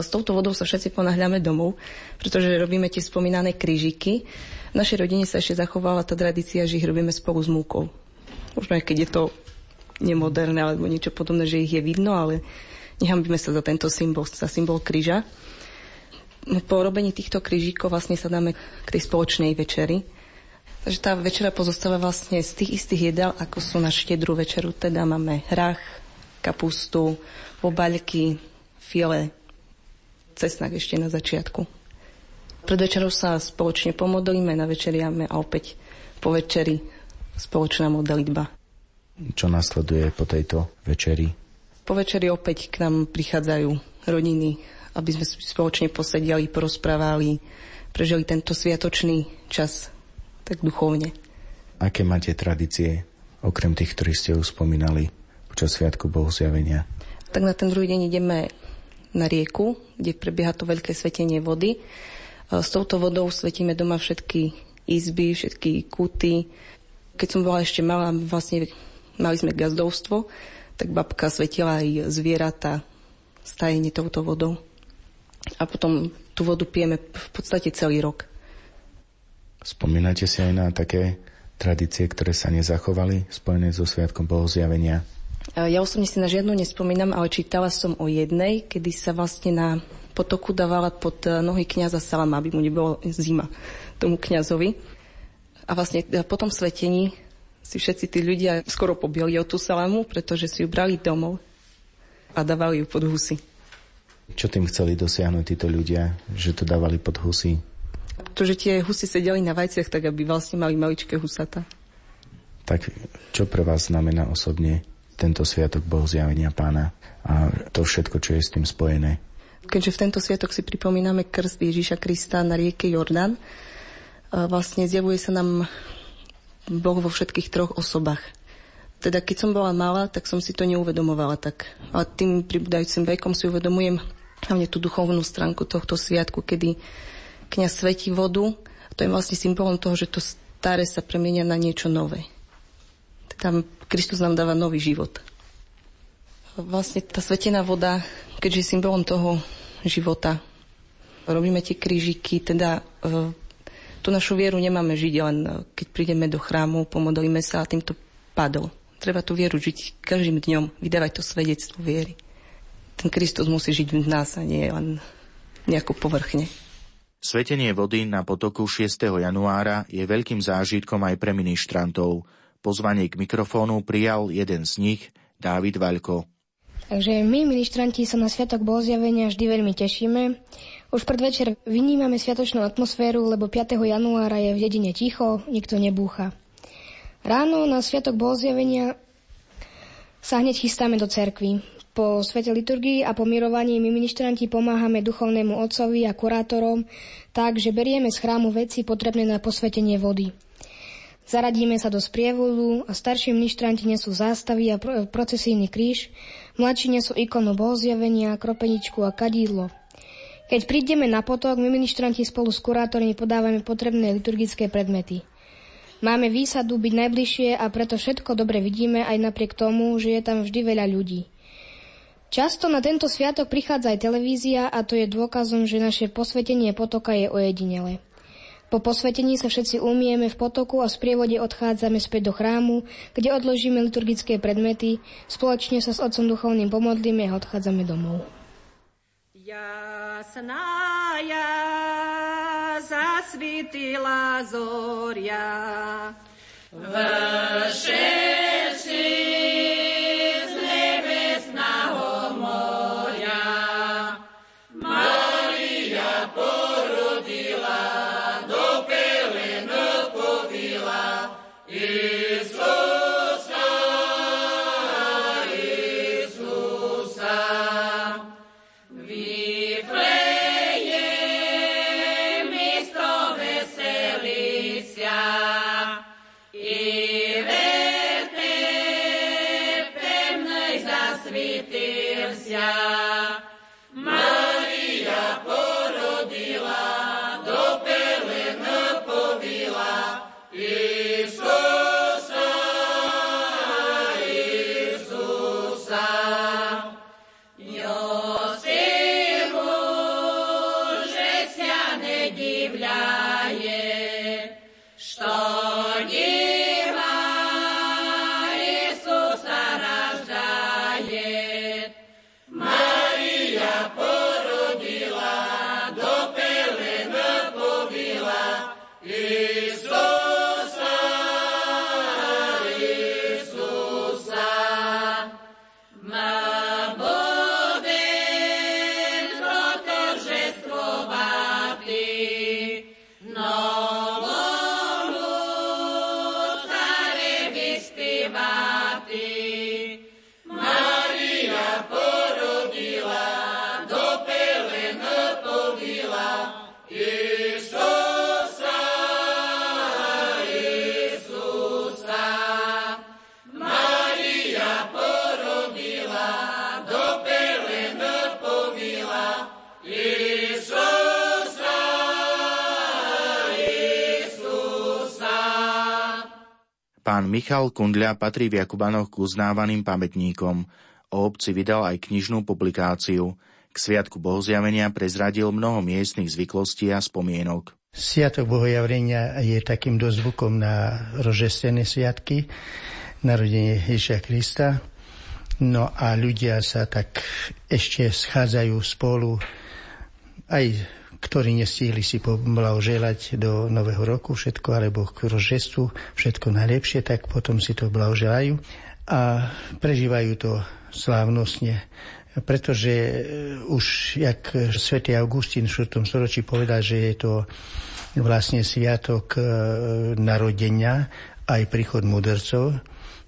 s touto vodou sa všetci ponáhľame domov, pretože robíme tie spomínané krížiky. V našej rodine sa ešte zachovala tá tradícia, že ich robíme spolu s múkou. Možno aj keď je to nemoderné alebo niečo podobné, že ich je vidno, ale nehambíme sa za tento symbol, za symbol kríža. Po robení týchto krížikov vlastne sa dáme k tej spoločnej večeri. Takže tá večera pozostáva vlastne z tých istých jedál, ako sú na štedrú večeru. Teda máme hrach, kapustu, obaľky, fiole, cesnak ešte na začiatku. Pred večerou sa spoločne pomodlíme, navečeriame a opäť po večeri spoločná modlitba. Čo nasleduje po tejto večeri? Po večeri opäť k nám prichádzajú rodiny, aby sme spoločne posedeli, porozprávali, prežili tento sviatočný čas tak duchovne. Aké máte tradície, okrem tých, ktorí ste už spomínali počas Sviatku Bohu zjavenia? Tak na ten druhý deň ideme na rieku, kde prebieha to veľké svetenie vody. S touto vodou svetíme doma všetky izby, všetky kuty. Keď som bola ešte malá, vlastne mali sme gazdovstvo, tak babka svetila aj zvieratá stajenie touto vodou. A potom tú vodu pijeme v podstate celý rok. Spomínate si aj na také tradície, ktoré sa nezachovali, spojené so Sviatkom Bohozjavenia? Ja osobne si na žiadnu nespomínam, ale čítala som o jednej, kedy sa vlastne na potoku dávala pod nohy kniaza Salama, aby mu nebolo zima tomu kňazovi. A vlastne po tom svetení si všetci tí ľudia skoro pobili o tú salamu, pretože si ju brali domov a dávali ju pod husy. Čo tým chceli dosiahnuť títo ľudia, že to dávali pod husy? To, že tie husy sedeli na vajciach, tak aby vlastne mali maličké husata. Tak čo pre vás znamená osobne tento sviatok Bohu zjavenia pána a to všetko, čo je s tým spojené? Keďže v tento sviatok si pripomíname krst Ježíša Krista na rieke Jordán, vlastne zjavuje sa nám Boh vo všetkých troch osobách. Teda keď som bola malá, tak som si to neuvedomovala tak. A tým pribúdajúcim vekom si uvedomujem hlavne tú duchovnú stránku tohto sviatku, kedy kniaz svetí vodu. To je vlastne symbolom toho, že to staré sa premenia na niečo nové. Teda Kristus nám dáva nový život. Vlastne tá svetená voda, keďže je symbolom toho života, robíme tie krížiky, teda e, tú našu vieru nemáme žiť len e, keď prídeme do chrámu, pomodlíme sa a týmto padol. Treba tú vieru žiť každým dňom, vydávať to svedectvo viery. Ten Kristus musí žiť v nás a nie len nejako povrchne. Svetenie vody na potoku 6. januára je veľkým zážitkom aj pre ministrantov. Pozvanie k mikrofónu prijal jeden z nich, Dávid Vaľko. Takže my, ministranti, sa na Sviatok Bohozjavenia vždy veľmi tešíme. Už predvečer vynímame sviatočnú atmosféru, lebo 5. januára je v dedine ticho, nikto nebúcha. Ráno na Sviatok Bohozjavenia sa hneď chystáme do cerkvy. Po svete liturgii a po mirovaní my ministranti pomáhame duchovnému otcovi a kurátorom tak, že berieme z chrámu veci potrebné na posvetenie vody. Zaradíme sa do sprievodu a starší ministranti nesú zástavy a procesijný kríž, mladší nesú ikonu bohozjavenia, kropeničku a kadídlo – keď prídeme na potok, my ministranti spolu s kurátormi podávame potrebné liturgické predmety. Máme výsadu byť najbližšie a preto všetko dobre vidíme aj napriek tomu, že je tam vždy veľa ľudí. Často na tento sviatok prichádza aj televízia a to je dôkazom, že naše posvetenie potoka je ojedinele. Po posvetení sa všetci umieme v potoku a v sprievode odchádzame späť do chrámu, kde odložíme liturgické predmety, spoločne sa s Otcom Duchovným pomodlíme a odchádzame domov. Jasná ja zasvítila zoria, v Pán Michal Kundľa patrí v Jakubanoch k uznávaným pamätníkom. O obci vydal aj knižnú publikáciu. K Sviatku Bohozjavenia prezradil mnoho miestnych zvyklostí a spomienok. Sviatok Bohojavenia je takým dozvukom na rožestené sviatky, narodenie Ježiša Krista. No a ľudia sa tak ešte schádzajú spolu aj ktorí nestihli si poblahoželať do Nového roku všetko, alebo k rožestvu všetko najlepšie, tak potom si to blahoželajú a prežívajú to slávnostne pretože už, jak svätý Augustín v 4. storočí povedal, že je to vlastne sviatok e, narodenia aj príchod mudrcov,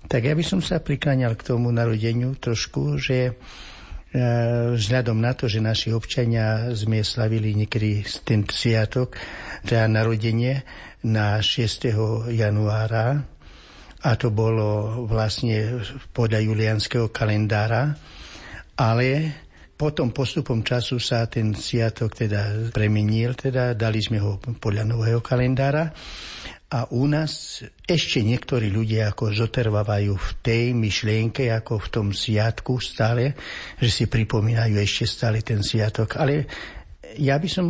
tak ja by som sa prikláňal k tomu narodeniu trošku, že e, vzhľadom na to, že naši občania sme slavili niekedy ten sviatok, teda narodenie na 6. januára, a to bolo vlastne podľa julianského kalendára, ale potom postupom času sa ten sviatok teda premenil, teda dali sme ho podľa nového kalendára a u nás ešte niektorí ľudia ako zotrvávajú v tej myšlienke, ako v tom sviatku stále, že si pripomínajú ešte stále ten sviatok. Ale ja by som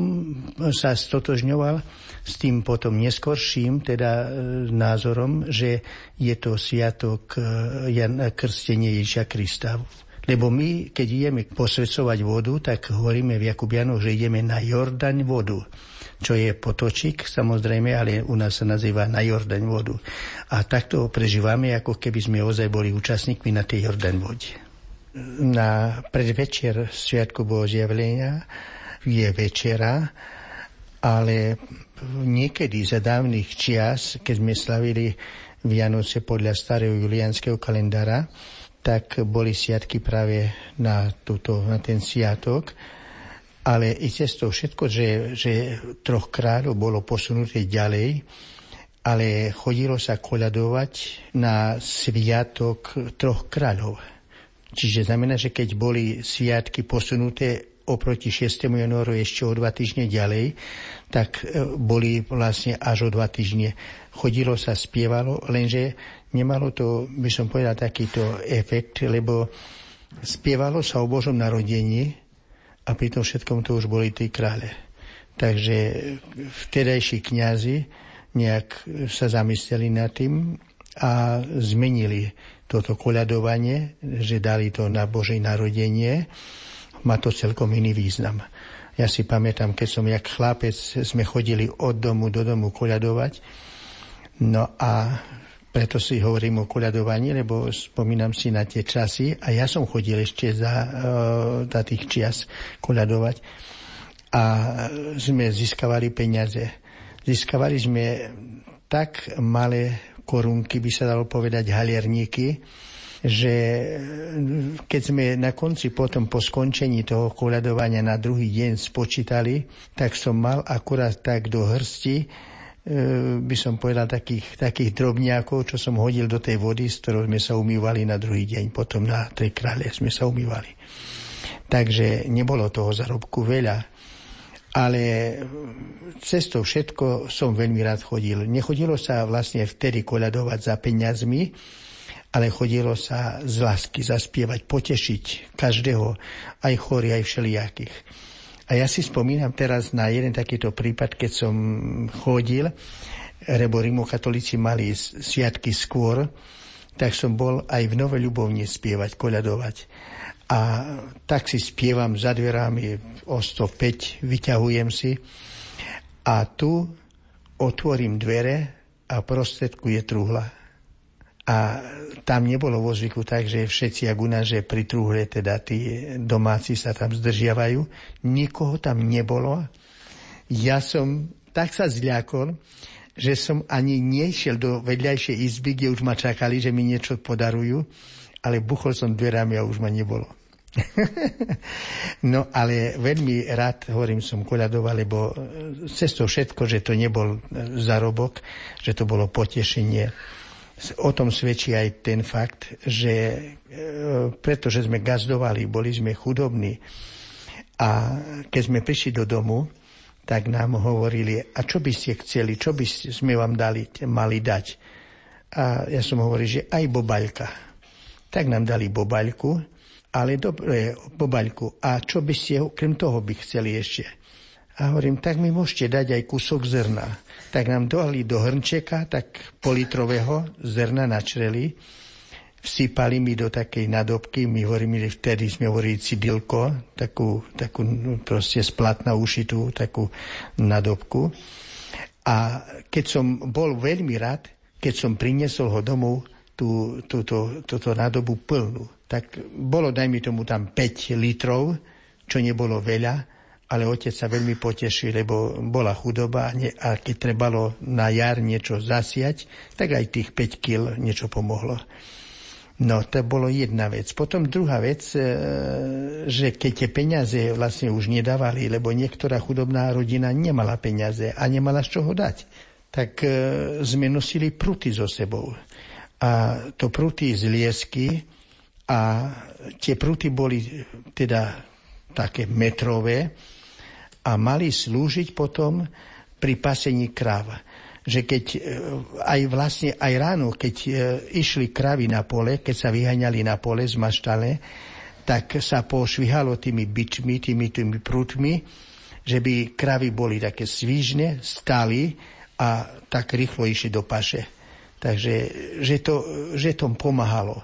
sa stotožňoval s tým potom neskorším teda e, názorom, že je to sviatok e, krstenie Ježiša Krista. Lebo my, keď ideme posvedcovať vodu, tak hovoríme v Jakubianoch, že ideme na Jordaň vodu čo je potočík, samozrejme, ale u nás sa nazýva na Jordaň vodu. A takto prežívame, ako keby sme ozaj boli účastníkmi na tej Jordaň vode. Na predvečer Sviatku Bohozjavlenia je večera, ale niekedy za dávnych čias, keď sme slavili Vianoce podľa starého julianského kalendára, tak boli sviatky práve na, túto, na ten sviatok ale i cez to všetko, že, že troch kráľov bolo posunuté ďalej, ale chodilo sa koľadovať na sviatok troch kráľov. Čiže znamená, že keď boli sviatky posunuté oproti 6. januáru ešte o dva týždne ďalej, tak e, boli vlastne až o dva týždne. Chodilo sa, spievalo, lenže nemalo to, by som povedal, takýto efekt, lebo spievalo sa o Božom narodení, a pri tom všetkom to už boli tí krále. Takže vtedajší kňazi nejak sa zamysleli nad tým a zmenili toto koľadovanie, že dali to na Božej narodenie. Má to celkom iný význam. Ja si pamätám, keď som jak chlapec, sme chodili od domu do domu koľadovať. No a preto si hovorím o koľadovaní, lebo spomínam si na tie časy a ja som chodil ešte za, uh, za tých čias koľadovať a sme získavali peniaze. Získavali sme tak malé korunky, by sa dalo povedať halierníky, že keď sme na konci potom po skončení toho koľadovania na druhý deň spočítali, tak som mal akurát tak do hrsti E, by som povedal, takých, takých drobňákov, čo som hodil do tej vody, s ktorou sme sa umývali na druhý deň. Potom na tej krále sme sa umývali. Takže nebolo toho zarobku veľa. Ale cez to všetko som veľmi rád chodil. Nechodilo sa vlastne vtedy koľadovať za peniazmi, ale chodilo sa z lásky zaspievať, potešiť každého, aj chory, aj všelijakých. A ja si spomínam teraz na jeden takýto prípad, keď som chodil, lebo rimokatolíci mali sviatky skôr, tak som bol aj v Nové Ľubovne spievať, koľadovať. A tak si spievam za dverami o 105, vyťahujem si a tu otvorím dvere a prostredku je truhla a tam nebolo vo zvyku tak, že všetci, ak u nás, že pri trúhle, teda tí domáci sa tam zdržiavajú. Nikoho tam nebolo. Ja som tak sa zľakol, že som ani nešiel do vedľajšej izby, kde už ma čakali, že mi niečo podarujú, ale buchol som dverami a už ma nebolo. [laughs] no ale veľmi rád, hovorím, som koľadoval, lebo cez to všetko, že to nebol zarobok, že to bolo potešenie O tom svedčí aj ten fakt, že e, pretože sme gazdovali, boli sme chudobní a keď sme prišli do domu, tak nám hovorili, a čo by ste chceli, čo by sme vám dali, mali dať. A ja som hovoril, že aj bobaľka. Tak nám dali bobaľku, ale dobre, bobaľku. A čo by ste, okrem toho by chceli ešte? A hovorím, tak mi môžete dať aj kúsok zrna. Tak nám dali do hrnčeka, tak politrového zrna načreli vsypali mi do takej nadobky, my hovoríme, vtedy sme hovorili cidilko, takú, takú no, proste splatná ušitú takú nadobku. A keď som bol veľmi rád, keď som priniesol ho domov, tú, túto, túto nádobu plnú, tak bolo, dajme tomu, tam 5 litrov, čo nebolo veľa, ale otec sa veľmi potešil, lebo bola chudoba a keď trebalo na jar niečo zasiať, tak aj tých 5 kil niečo pomohlo. No, to bolo jedna vec. Potom druhá vec, e, že keď tie peniaze vlastne už nedávali, lebo niektorá chudobná rodina nemala peniaze a nemala z čoho dať, tak e, sme nosili pruty so sebou. A to pruty z liesky a tie pruty boli teda také metrové a mali slúžiť potom pri pasení kráva že keď e, aj vlastne aj ráno, keď e, išli kravy na pole, keď sa vyhaňali na pole z maštale, tak sa pošvihalo tými bičmi, tými, tými prútmi, že by kravy boli také svížne, stali a tak rýchlo išli do paše. Takže že to, že to pomáhalo.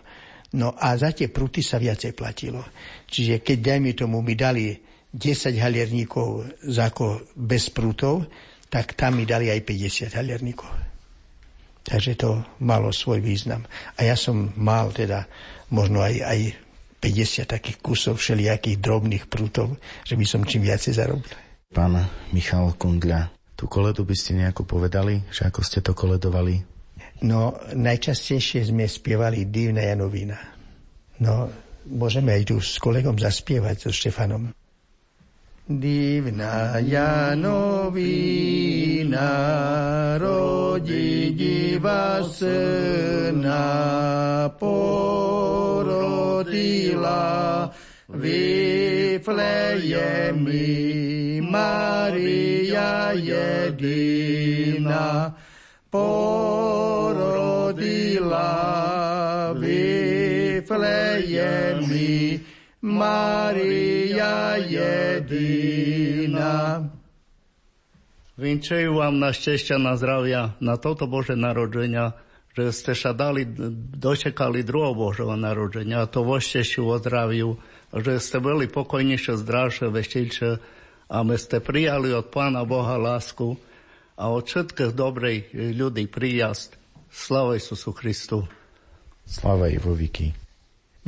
No a za tie pruty sa viacej platilo. Čiže keď, dajme tomu, mi dali 10 halierníkov za ako bez prútov, tak tam mi dali aj 50 halierníkov. Takže to malo svoj význam. A ja som mal teda možno aj, aj 50 takých kusov všelijakých drobných prútov, že by som čím viacej zarobil. Pán Michal Kundľa, tú koledu by ste nejako povedali, že ako ste to koledovali? No, najčastejšie sme spievali Divná Janovina. No, môžeme aj tu s kolegom zaspievať, so Štefanom. Divná Janovina rodí diva syna porodila Viflejemi Maria jedina porodila Viflejemi Maria jediná. Vinčujú vám na šťastia, na zdravia, na toto Bože narodženia, že ste sa dali, dočekali druhého Božého narodženia, a to vo šťastiu, o zdraviu, že ste boli pokojnejšie, zdravšie, veštilšie a my ste prijali od Pána Boha lásku a od všetkých dobrej ľudí prijazd. Slava Isusu Christu. Slava i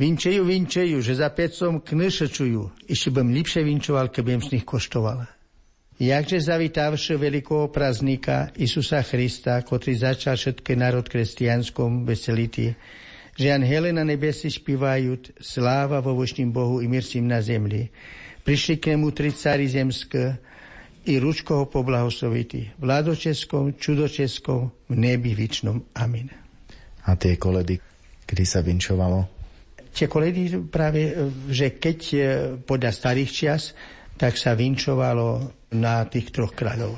Vinčeju, vinčeju, že za pecom knešečujú. Ešte bym lepšie vinčoval, keby z nich koštoval. Jakže zavítavše veľkého praznika Isusa Krista, ktorý začal všetké národ kresťanskom veselity, že anhele na nebesi špívajú sláva vo vočným Bohu i mircím na zemli. Prišli k nemu tri cári zemské i ručko ho poblahosloviti. Vládočeskom, čudočeskom, v nebi vičnom. Amin. A tie koledy, kedy sa vinčovalo? Tie koledy práve, že keď e, podľa starých čias, tak sa vinčovalo na tých troch kráľov.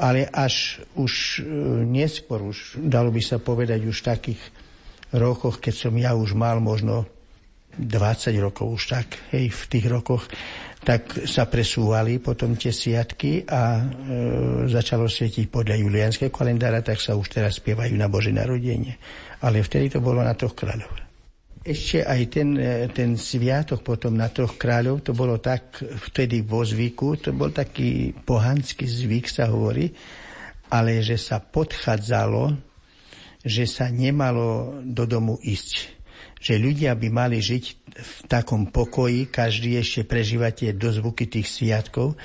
Ale až už e, neskôr, už dalo by sa povedať už v takých rokoch, keď som ja už mal možno 20 rokov už tak, hej, v tých rokoch, tak sa presúvali potom tie siatky a e, začalo svietiť podľa julianského kalendára, tak sa už teraz spievajú na Bože narodenie. Ale vtedy to bolo na troch kráľov ešte aj ten, e, ten sviatok potom na troch kráľov, to bolo tak vtedy vo zvyku, to bol taký pohanský zvyk, sa hovorí, ale že sa podchádzalo, že sa nemalo do domu ísť. Že ľudia by mali žiť v takom pokoji, každý ešte prežívať tie dozvuky tých sviatkov,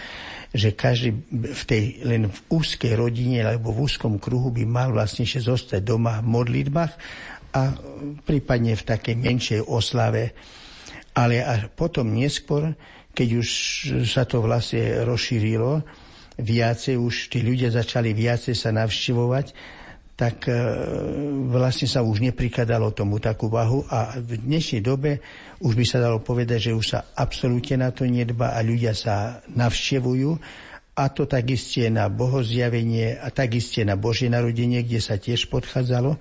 že každý v tej, len v úzkej rodine alebo v úzkom kruhu by mal vlastne ešte zostať doma v modlitbách a prípadne v takej menšej oslave. Ale až potom neskôr, keď už sa to vlastne rozšírilo, viacej už tí ľudia začali viacej sa navštivovať, tak e, vlastne sa už neprikladalo tomu takú váhu a v dnešnej dobe už by sa dalo povedať, že už sa absolútne na to nedba a ľudia sa navštevujú a to takisto na bohozjavenie a takisto na Božie narodenie, kde sa tiež podchádzalo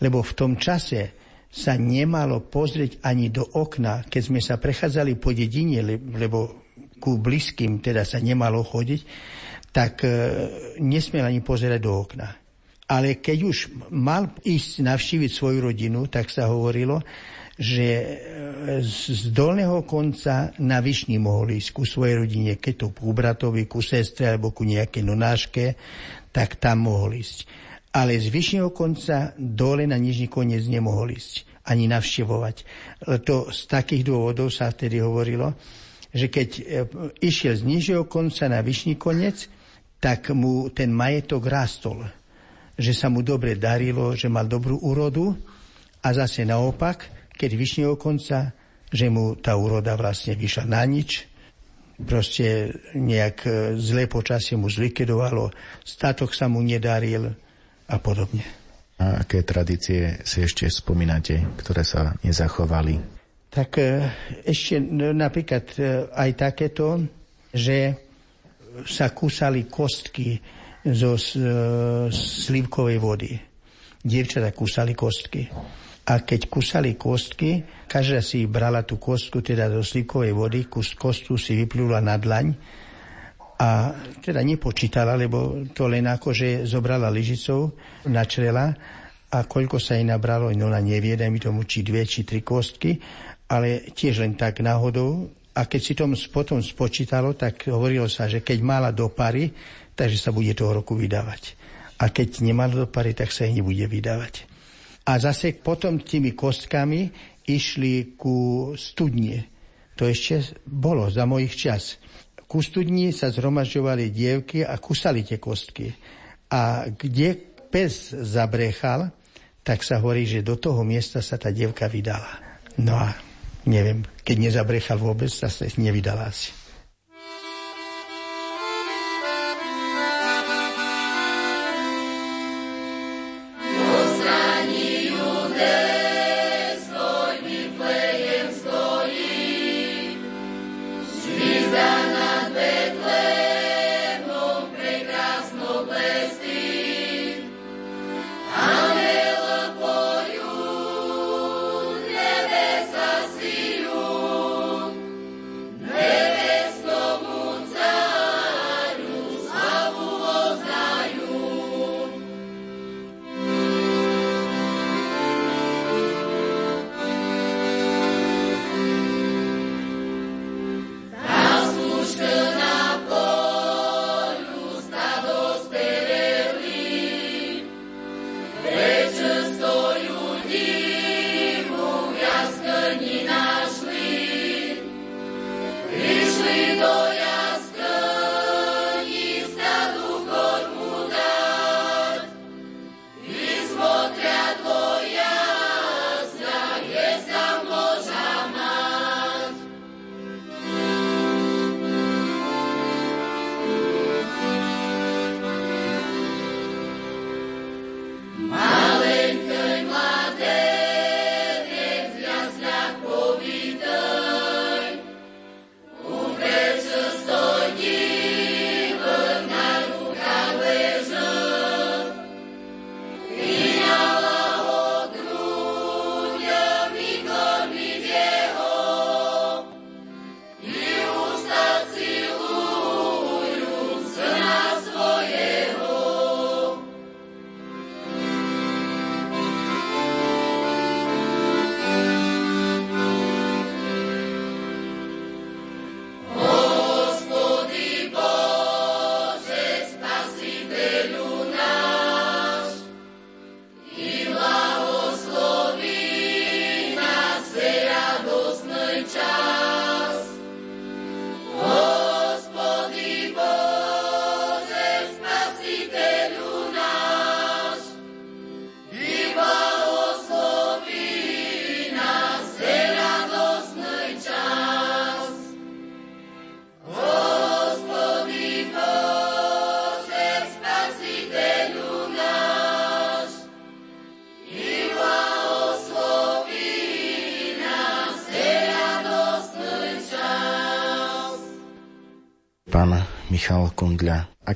lebo v tom čase sa nemalo pozrieť ani do okna, keď sme sa prechádzali po dedine, lebo ku blízkym teda sa nemalo chodiť, tak e, nesmiel ani pozerať do okna. Ale keď už mal ísť navštíviť svoju rodinu, tak sa hovorilo, že e, z dolného konca na Vyšný mohol ísť ku svojej rodine, keď to ku bratovi, ku sestre alebo ku nejakej nonáške, tak tam mohol ísť. Ale z vyššieho konca dole na nižný koniec nemohol ísť ani navštevovať. To z takých dôvodov sa vtedy hovorilo, že keď e, išiel z nižšieho konca na vyšší koniec, tak mu ten majetok rastol že sa mu dobre darilo, že mal dobrú úrodu a zase naopak, keď vyššieho konca, že mu tá úroda vlastne vyšla na nič, proste nejak e, zlé počasie mu zlikvidovalo, statok sa mu nedaril a podobne. A aké tradície si ešte spomínate, ktoré sa nezachovali? Tak e, ešte napríklad e, aj takéto, že sa kúsali kostky zo slivkovej vody. Dievčata kúsali kostky. A keď kusali kostky, každá si brala tú kostku teda do slivkovej vody, kus kostu si vyplula na dlaň a teda nepočítala, lebo to len ako, že zobrala lyžicou, načrela a koľko sa jej nabralo, no ona nevie, daj mi tomu, či dve, či tri kostky, ale tiež len tak náhodou. A keď si tom potom spočítalo, tak hovorilo sa, že keď mala do pary, takže sa bude toho roku vydávať. A keď nemá do pary, tak sa jej nebude vydávať. A zase potom tými kostkami išli ku studnie. To ešte bolo za mojich čas. Ku studni sa zhromažďovali dievky a kusali tie kostky. A kde pes zabrechal, tak sa hovorí, že do toho miesta sa tá dievka vydala. No a neviem, keď nezabrechal vôbec, sa nevydala asi.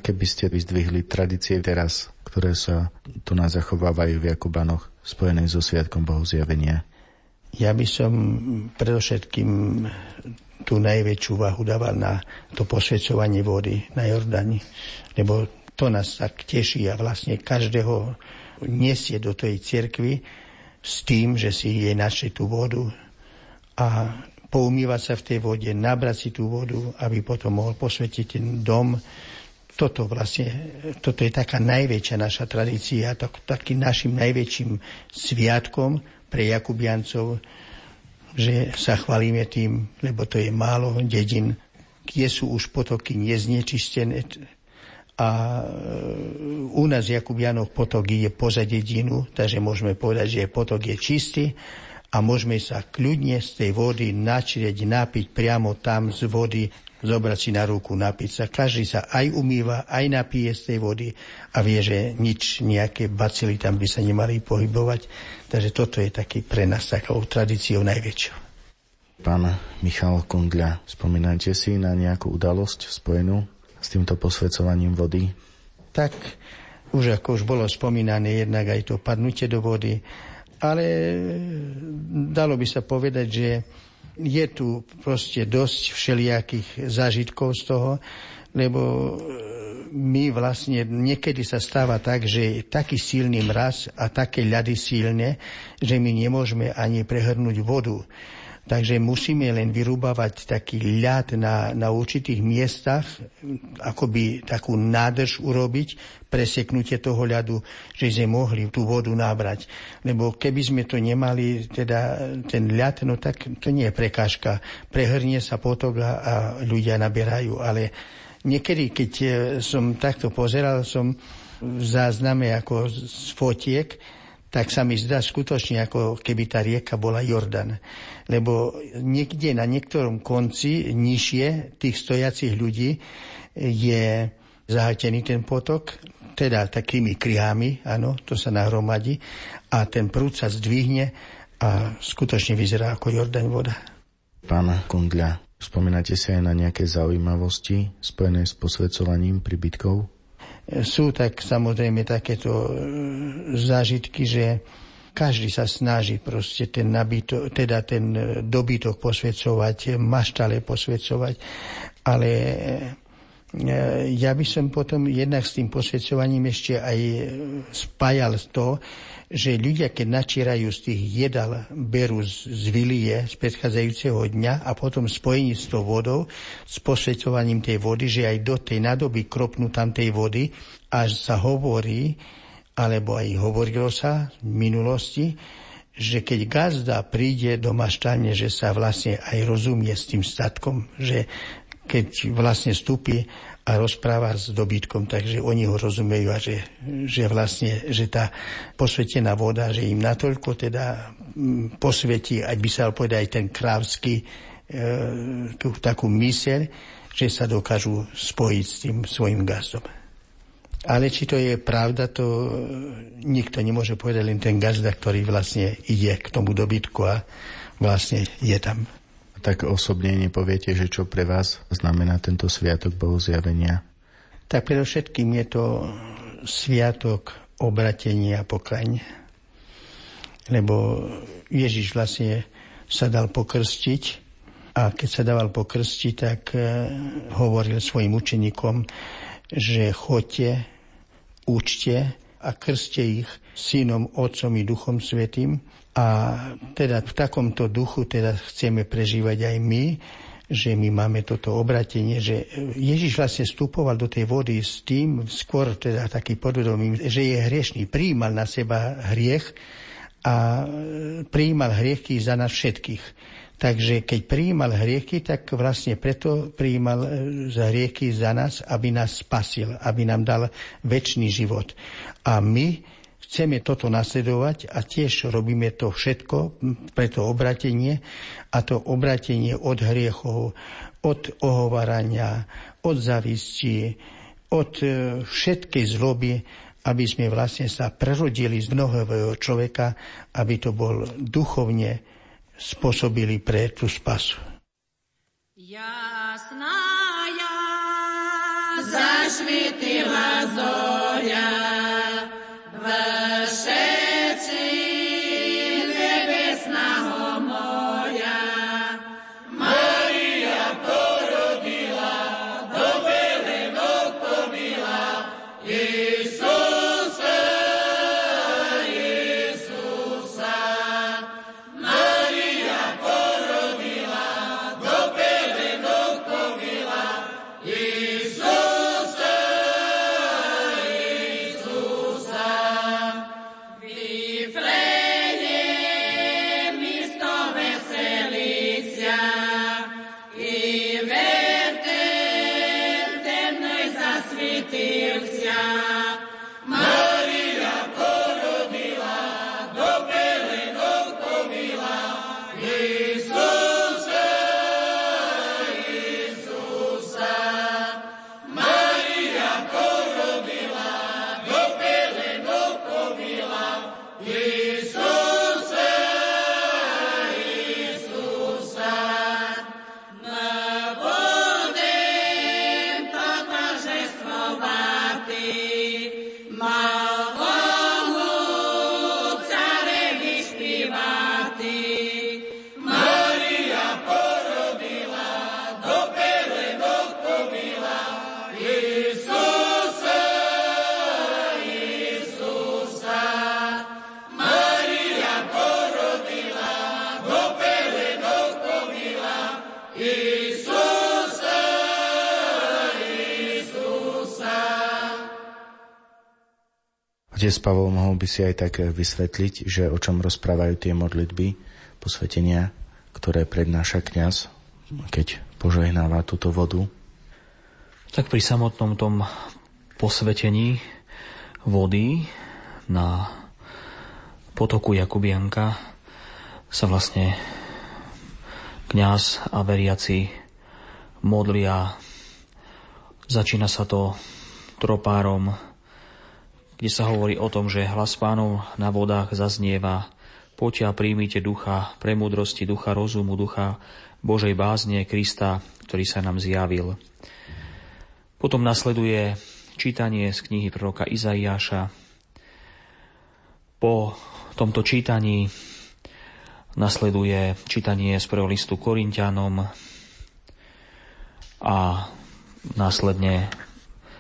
Kundľa, aké by ste vyzdvihli tradície teraz, ktoré sa tu nás zachovávajú v Jakubanoch spojené so Sviatkom Bohozjavenia? Ja by som predovšetkým tú najväčšiu váhu dával na to posvedcovanie vody na Jordani, lebo to nás tak teší a vlastne každého nesie do tej cirkvi s tým, že si je našli tú vodu a poumývať sa v tej vode, nabrať si tú vodu, aby potom mohol posvetiť ten dom. Toto vlastne, toto je taká najväčšia naša tradícia, tak, takým našim najväčším sviatkom pre Jakubiancov, že sa chválime tým, lebo to je málo dedin, kde sú už potoky neznečistené, a e, u nás v Jakubianoch potok je poza dedinu, takže môžeme povedať, že potok je čistý a môžeme sa kľudne z tej vody načrieť, napiť priamo tam z vody, zobrať si na ruku, napiť sa. Každý sa aj umýva, aj napije z tej vody a vie, že nič, nejaké bacily tam by sa nemali pohybovať. Takže toto je taký pre nás takou tradíciou najväčšou. Pán Michal Kundľa, spomínate si na nejakú udalosť spojenú s týmto posvedcovaním vody? Tak už ako už bolo spomínané jednak aj to padnutie do vody, ale dalo by sa povedať, že je tu proste dosť všelijakých zážitkov z toho, lebo my vlastne niekedy sa stáva tak, že je taký silný mraz a také ľady silné, že my nemôžeme ani prehrnúť vodu. Takže musíme len vyrúbavať taký ľad na, na určitých miestach, akoby takú nádrž urobiť, preseknutie toho ľadu, že sme mohli tú vodu nabrať. Lebo keby sme to nemali, teda ten ľad, no tak to nie je prekážka. Prehrnie sa potok a, ľudia naberajú. Ale niekedy, keď e, som takto pozeral, som v zázname ako z fotiek, tak sa mi zdá skutočne, ako keby tá rieka bola Jordan. Lebo niekde na niektorom konci, nižšie tých stojacich ľudí, je zahatený ten potok, teda takými kriami, áno, to sa nahromadí, a ten prúd sa zdvihne a skutočne vyzerá ako Jordan voda. Pán Kundľa, spomínate si aj na nejaké zaujímavosti spojené s posvedcovaním príbytkov? Sú tak samozrejme takéto e, zážitky, že každý sa snaží proste ten, nabito, teda ten e, dobytok posvedcovať, maštale posvedcovať, ale e, ja by som potom jednak s tým posvedcovaním ešte aj spájal to, že ľudia, keď načierajú z tých jedal, berú z, z vilie z predchádzajúceho dňa a potom spojení s tou vodou, s posvetovaním tej vody, že aj do tej nadoby kropnú tam tej vody, až sa hovorí, alebo aj hovorilo sa v minulosti, že keď gazda príde do maštane, že sa vlastne aj rozumie s tým statkom, že keď vlastne vstúpi a rozpráva s dobytkom, takže oni ho rozumejú a že, že vlastne, že tá posvetená voda, že im natoľko teda mm, posvetí, ať by sa povedať aj ten krávsky, e, takú myseľ, že sa dokážu spojiť s tým svojim gazdom. Ale či to je pravda, to e, nikto nemôže povedať, len ten gazda, ktorý vlastne ide k tomu dobytku a vlastne je tam tak osobne nepoviete, že čo pre vás znamená tento sviatok Bohozjavenia? Tak predovšetkým je to sviatok obratenia a pokaň. Lebo Ježiš vlastne sa dal pokrstiť a keď sa dával pokrstiť, tak e, hovoril svojim učeníkom, že chodte, učte a krste ich synom, otcom i duchom svetým a teda v takomto duchu teda chceme prežívať aj my, že my máme toto obratenie, že Ježiš vlastne vstupoval do tej vody s tým, skôr teda taký podvedomý, že je hriešný, prijímal na seba hriech a prijímal hriechy za nás všetkých. Takže keď prijímal hriechy, tak vlastne preto prijímal e, hriechy za nás, aby nás spasil, aby nám dal väčší život. A my Chceme toto nasledovať a tiež robíme to všetko pre to obratenie a to obratenie od hriechov, od ohovarania, od zavisti, od e, všetkej zloby, aby sme vlastne sa prerodili z mnohového človeka, aby to bol duchovne spôsobili pre tú spasu. Jasná ja, zašvitila zoria, Otec Pavol, mohol by si aj tak vysvetliť, že o čom rozprávajú tie modlitby, posvetenia, ktoré prednáša kňaz, keď požehnáva túto vodu? Tak pri samotnom tom posvetení vody na potoku Jakubianka sa vlastne kňaz a veriaci modlia. Začína sa to tropárom, kde sa hovorí o tom, že hlas pánov na vodách zaznieva. Poďte a príjmite ducha premudrosti, ducha rozumu, ducha Božej bázne Krista, ktorý sa nám zjavil. Potom nasleduje čítanie z knihy proroka Izaiáša. Po tomto čítaní nasleduje čítanie z prvého listu Korintianom a následne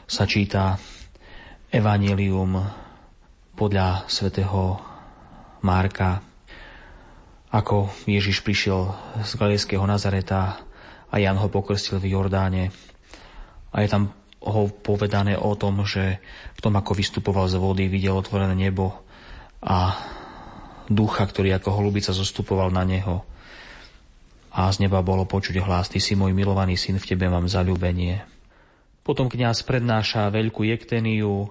sa číta Evangelium podľa svätého Márka, ako Ježiš prišiel z Galilejského Nazareta a Jan ho pokrstil v Jordáne. A je tam ho povedané o tom, že v tom, ako vystupoval z vody, videl otvorené nebo a ducha, ktorý ako holubica zostupoval na neho. A z neba bolo počuť hlas, ty si môj milovaný syn, v tebe mám zalúbenie. Potom kňaz prednáša veľkú jekteniu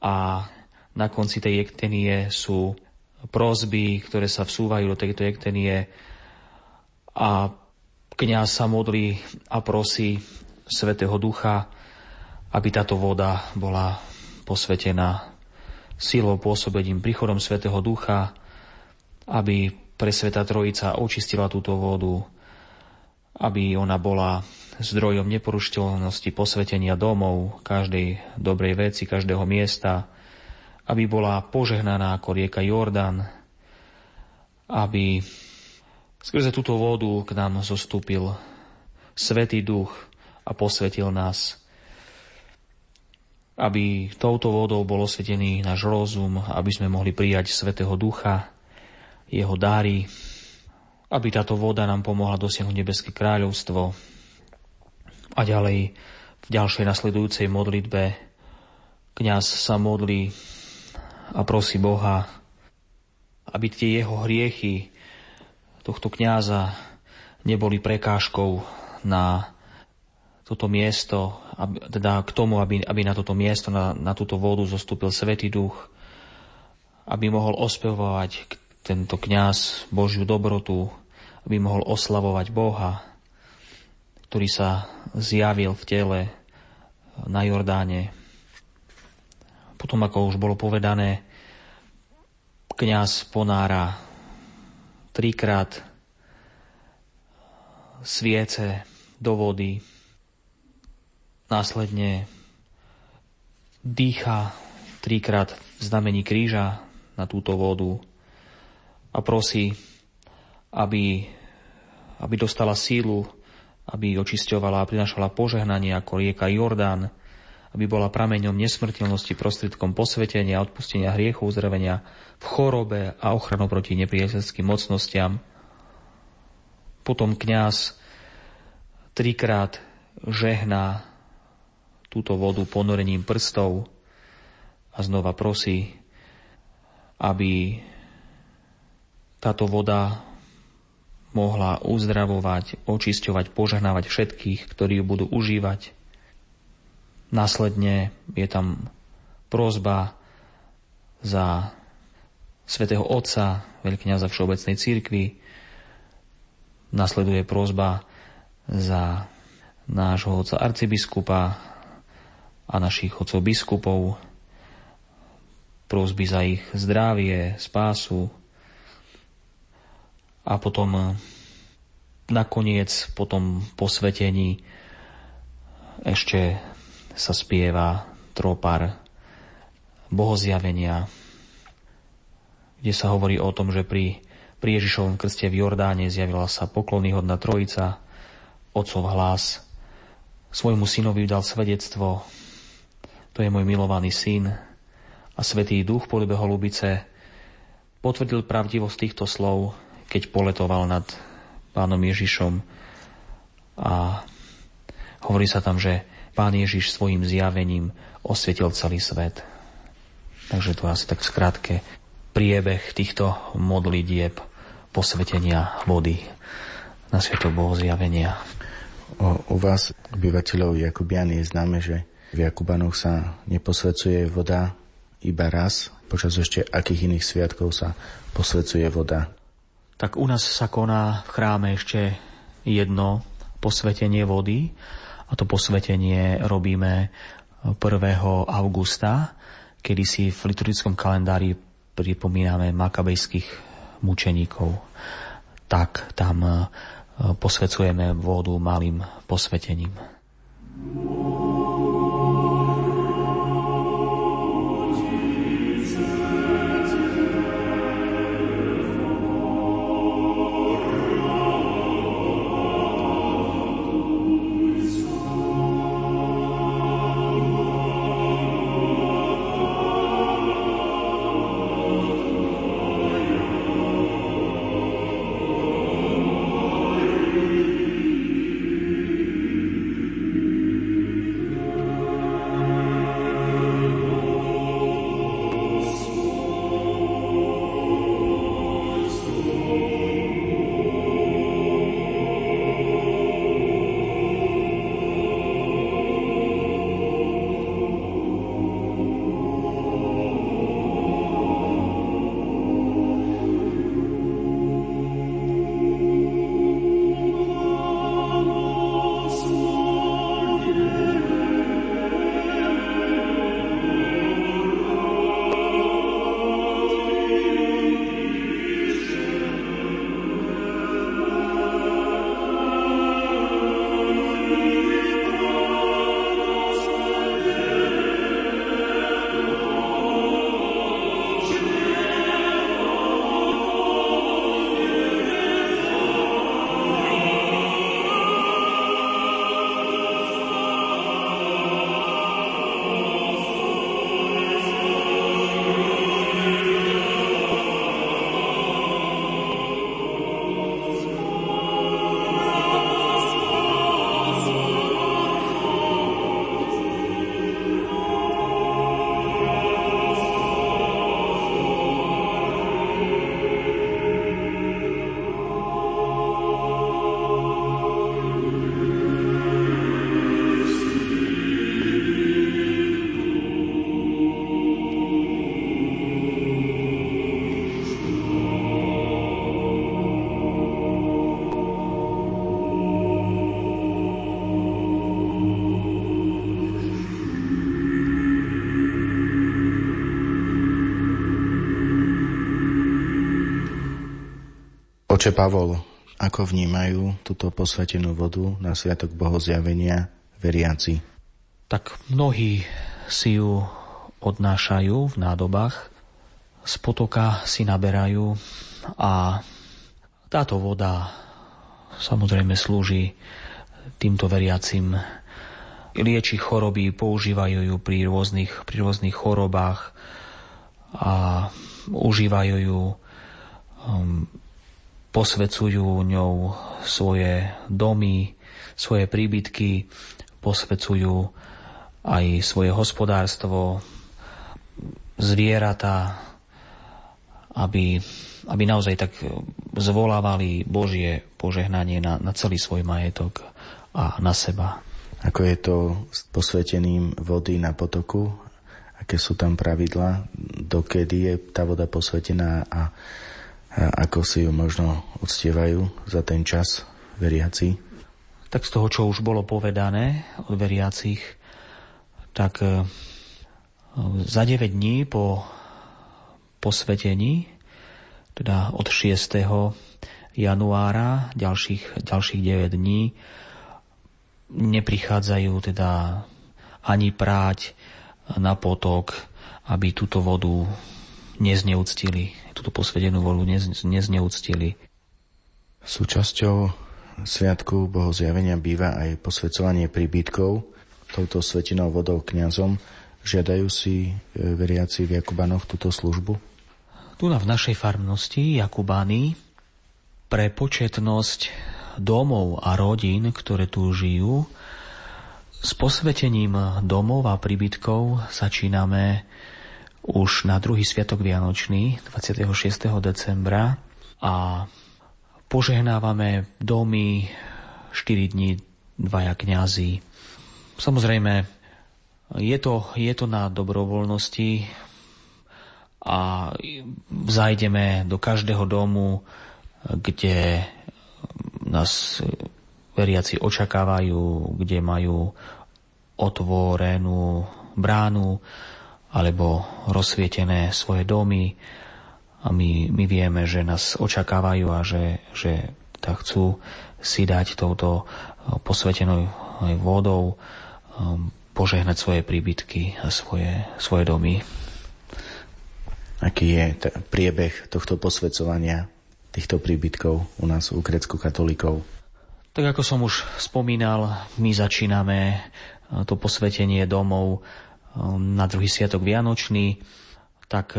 a na konci tej jektenie sú prosby, ktoré sa vsúvajú do tejto jektenie. A kňaz sa modlí a prosí Svetého Ducha, aby táto voda bola posvetená silou pôsobením príchodom Svetého Ducha, aby pre Sveta Trojica očistila túto vodu, aby ona bola zdrojom neporušiteľnosti posvetenia domov, každej dobrej veci, každého miesta, aby bola požehnaná ako rieka Jordan, aby skrze túto vodu k nám zostúpil Svetý Duch a posvetil nás aby touto vodou bol osvetený náš rozum, aby sme mohli prijať Svetého Ducha, jeho dáry, aby táto voda nám pomohla dosiahnuť nebeské kráľovstvo. A ďalej, v ďalšej nasledujúcej modlitbe, kňaz sa modlí a prosí Boha, aby tie jeho hriechy tohto kňaza neboli prekážkou na toto miesto, aby, teda k tomu, aby, aby na toto miesto, na, na túto vodu zostúpil Svetý Duch, aby mohol ospevovať tento kňaz Božiu dobrotu, aby mohol oslavovať Boha, ktorý sa zjavil v tele na Jordáne. Potom, ako už bolo povedané, kňaz ponára trikrát sviece do vody, Následne dýcha trikrát v znamení kríža na túto vodu a prosí, aby, aby dostala sílu, aby očisťovala a prinašala požehnanie ako rieka Jordán, aby bola prameňom nesmrteľnosti prostredkom posvetenia, odpustenia hriechov, uzdravenia v chorobe a ochranu proti nepriateľským mocnostiam. Potom kňaz trikrát žehná túto vodu ponorením prstov a znova prosí, aby táto voda mohla uzdravovať, očisťovať, požehnávať všetkých, ktorí ju budú užívať. Následne je tam prozba za svätého Otca, veľkňaza Všeobecnej církvy. Nasleduje prozba za nášho otca arcibiskupa, a našich otcov biskupov, prosby za ich zdravie, spásu a potom nakoniec po tom posvetení ešte sa spieva tropar bohozjavenia, kde sa hovorí o tom, že pri, pri Ježišovom krste v Jordáne zjavila sa poklonyhodná trojica, otcov hlas, svojmu synovi dal svedectvo, to je môj milovaný syn. A Svetý Duch v podobe holubice potvrdil pravdivosť týchto slov, keď poletoval nad pánom Ježišom. A hovorí sa tam, že pán Ježiš svojim zjavením osvietil celý svet. Takže to asi tak skrátke priebeh týchto modlitieb posvetenia vody na Sviatok Bohozjavenia. O, u vás, obyvateľov Jakubian, je známe, že v Jakubanoch sa neposvecuje voda iba raz, počas ešte akých iných sviatkov sa posvecuje voda. Tak u nás sa koná v chráme ešte jedno posvetenie vody a to posvetenie robíme 1. augusta, kedy si v liturgickom kalendári pripomíname makabejských mučeníkov. Tak tam e, posvecujeme vodu malým posvetením. Oče Pavol, ako vnímajú túto posvetenú vodu na Sviatok Bohozjavenia veriaci? Tak mnohí si ju odnášajú v nádobách, z potoka si naberajú a táto voda samozrejme slúži týmto veriacim lieči choroby, používajú ju pri rôznych, pri rôznych chorobách a užívajú ju um, posvecujú ňou svoje domy, svoje príbytky, posvecujú aj svoje hospodárstvo, zvieratá, aby, aby naozaj tak zvolávali Božie požehnanie na, na celý svoj majetok a na seba. Ako je to s posvetením vody na potoku? Aké sú tam pravidla? Dokedy je tá voda posvetená a ako si ju možno uctievajú za ten čas veriaci? Tak z toho, čo už bolo povedané od veriacich, tak e, za 9 dní po posvetení, teda od 6. januára, ďalších, ďalších 9 dní, neprichádzajú teda ani práť na potok, aby túto vodu nezneúctili, túto posvedenú voľu nez, nezneúctili. Súčasťou Sviatku Boho zjavenia býva aj posvedcovanie príbytkov touto svetinou vodou kňazom. Žiadajú si e, veriaci v Jakubanoch túto službu? Tu na v našej farnosti Jakubány pre početnosť domov a rodín, ktoré tu žijú, s posvetením domov a príbytkov začíname už na druhý sviatok Vianočný 26. decembra a požehnávame domy 4 dní dvaja kňazi. Samozrejme, je to, je to na dobrovoľnosti a zajdeme do každého domu, kde nás veriaci očakávajú, kde majú otvorenú bránu alebo rozsvietené svoje domy a my, my vieme, že nás očakávajú a že, že tak chcú si dať touto eh, posvetenou vodou eh, požehnať svoje príbytky a svoje, svoje domy. Aký je t- priebeh tohto posvedcovania týchto príbytkov u nás, u grecko katolíkov? Tak ako som už spomínal, my začíname eh, to posvetenie domov na druhý sviatok Vianočný, tak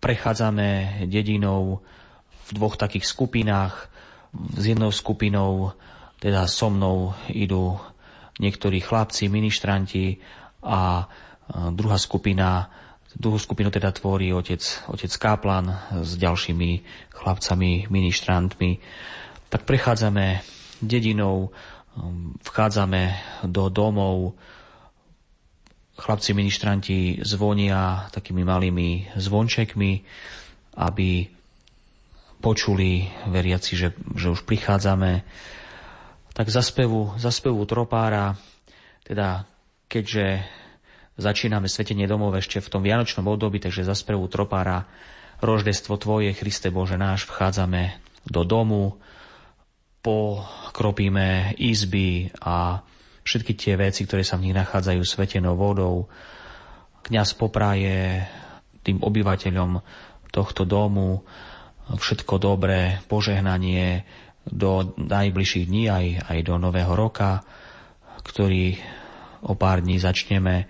prechádzame dedinou v dvoch takých skupinách. S jednou skupinou, teda so mnou, idú niektorí chlapci, ministranti a druhá skupina, druhú skupinu teda tvorí otec, otec Káplan s ďalšími chlapcami, ministrantmi. Tak prechádzame dedinou, vchádzame do domov, chlapci ministranti zvonia takými malými zvončekmi, aby počuli veriaci, že, že už prichádzame, tak za spevu, za spevu tropára, teda keďže začíname svetenie domov ešte v tom vianočnom období, takže za spevu tropára Roždestvo Tvoje, Christe Bože náš, vchádzame do domu, pokropíme izby a všetky tie veci, ktoré sa v nich nachádzajú svetenou vodou. Kňaz popraje tým obyvateľom tohto domu všetko dobré, požehnanie do najbližších dní, aj, aj do Nového roka, ktorý o pár dní začneme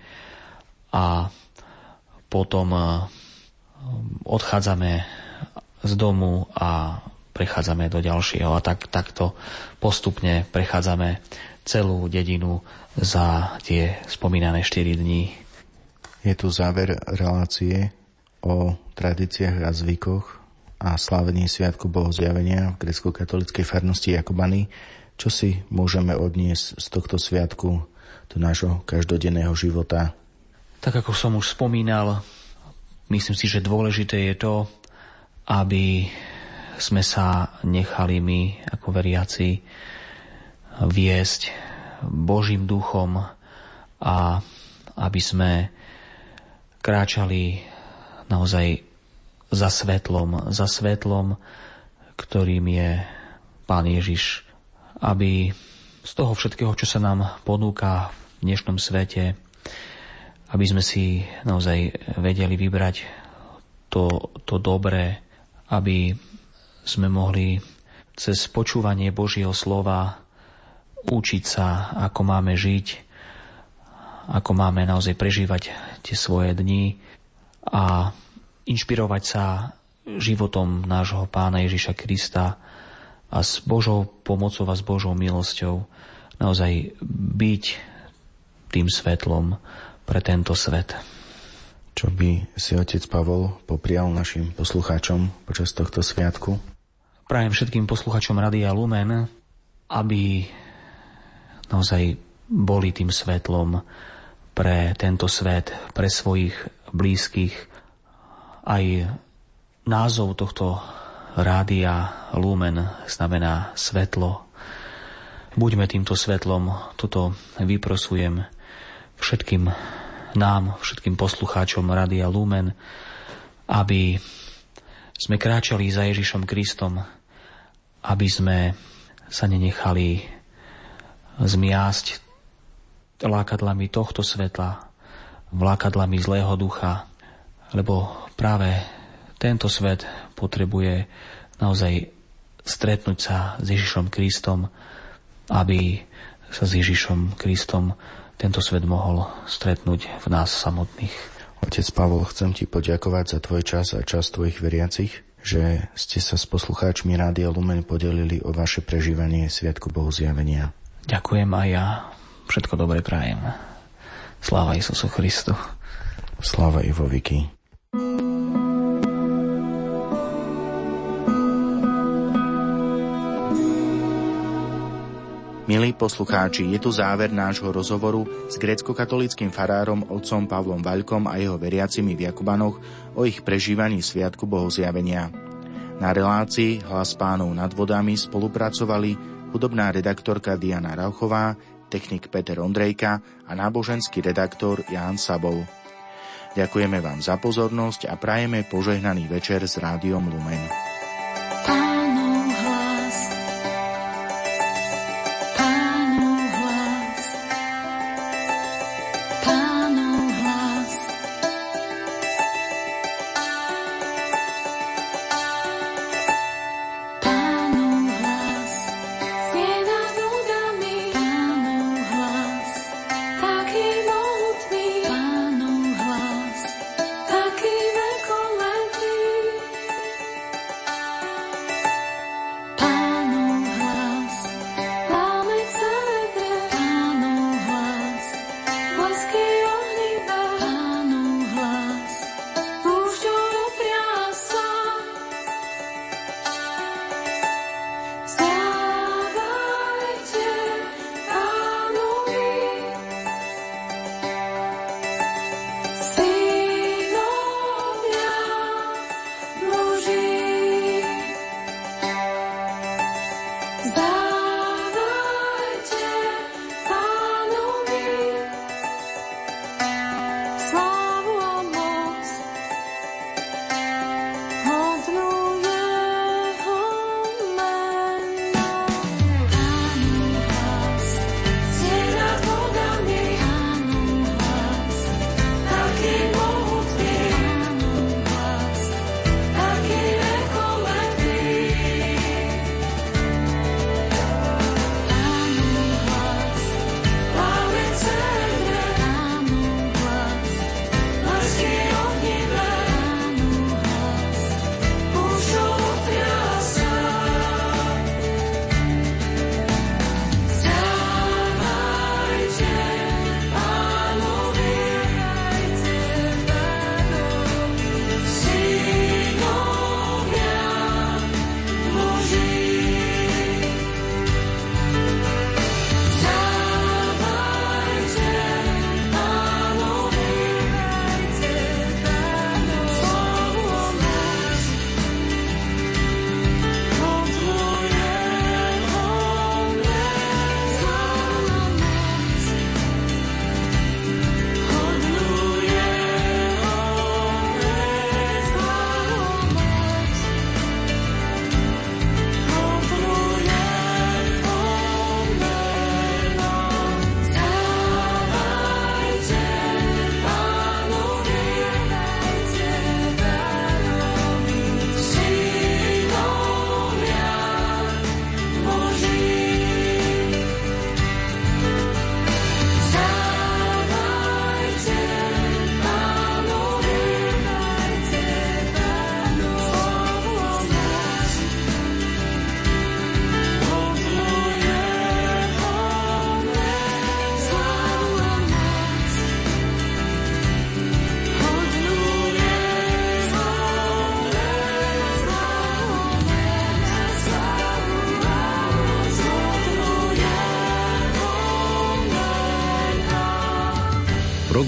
a potom eh, odchádzame z domu a prechádzame do ďalšieho a tak, takto postupne prechádzame celú dedinu za tie spomínané 4 dní. Je tu záver relácie o tradíciách a zvykoch a slávení Sviatku Bohozjavenia v grecko-katolíckej farnosti Jakobany. Čo si môžeme odniesť z tohto sviatku do nášho každodenného života? Tak ako som už spomínal, myslím si, že dôležité je to, aby sme sa nechali my ako veriaci viesť Božím duchom a aby sme kráčali naozaj za svetlom, za svetlom, ktorým je Pán Ježiš, aby z toho všetkého, čo sa nám ponúka v dnešnom svete, aby sme si naozaj vedeli vybrať to, to dobré, aby sme mohli cez počúvanie Božieho slova učiť sa, ako máme žiť, ako máme naozaj prežívať tie svoje dni a inšpirovať sa životom nášho pána Ježiša Krista a s Božou pomocou a s Božou milosťou naozaj byť tým svetlom pre tento svet. Čo by si otec Pavol poprial našim poslucháčom počas tohto sviatku? Prajem všetkým poslucháčom Radia Lumen, aby naozaj boli tým svetlom pre tento svet, pre svojich blízkych, aj názov tohto rádia Lumen znamená svetlo. Buďme týmto svetlom, tuto vyprosujem všetkým nám, všetkým poslucháčom Rádia Lumen, aby sme kráčali za Ježišom Kristom, aby sme sa nenechali zmiasť lákadlami tohto svetla, vlákadlami zlého ducha, lebo práve tento svet potrebuje naozaj stretnúť sa s Ježišom Kristom, aby sa s Ježišom Kristom tento svet mohol stretnúť v nás samotných. Otec Pavol, chcem ti poďakovať za tvoj čas a čas tvojich veriacich, že ste sa s poslucháčmi Rádia Lumen podelili o vaše prežívanie Sviatku Bohu zjavenia. Ďakujem a ja všetko dobre prajem. Sláva Isusu Christu. Slava Ivoviky. Milí poslucháči, je tu záver nášho rozhovoru s grecko-katolickým farárom otcom Pavlom Vaľkom a jeho veriacimi v Jakubanoch o ich prežívaní Sviatku Bohozjavenia. Na relácii Hlas pánov nad vodami spolupracovali hudobná redaktorka Diana Rauchová, technik Peter Ondrejka a náboženský redaktor Ján Sabov. Ďakujeme vám za pozornosť a prajeme požehnaný večer s rádiom Lumen.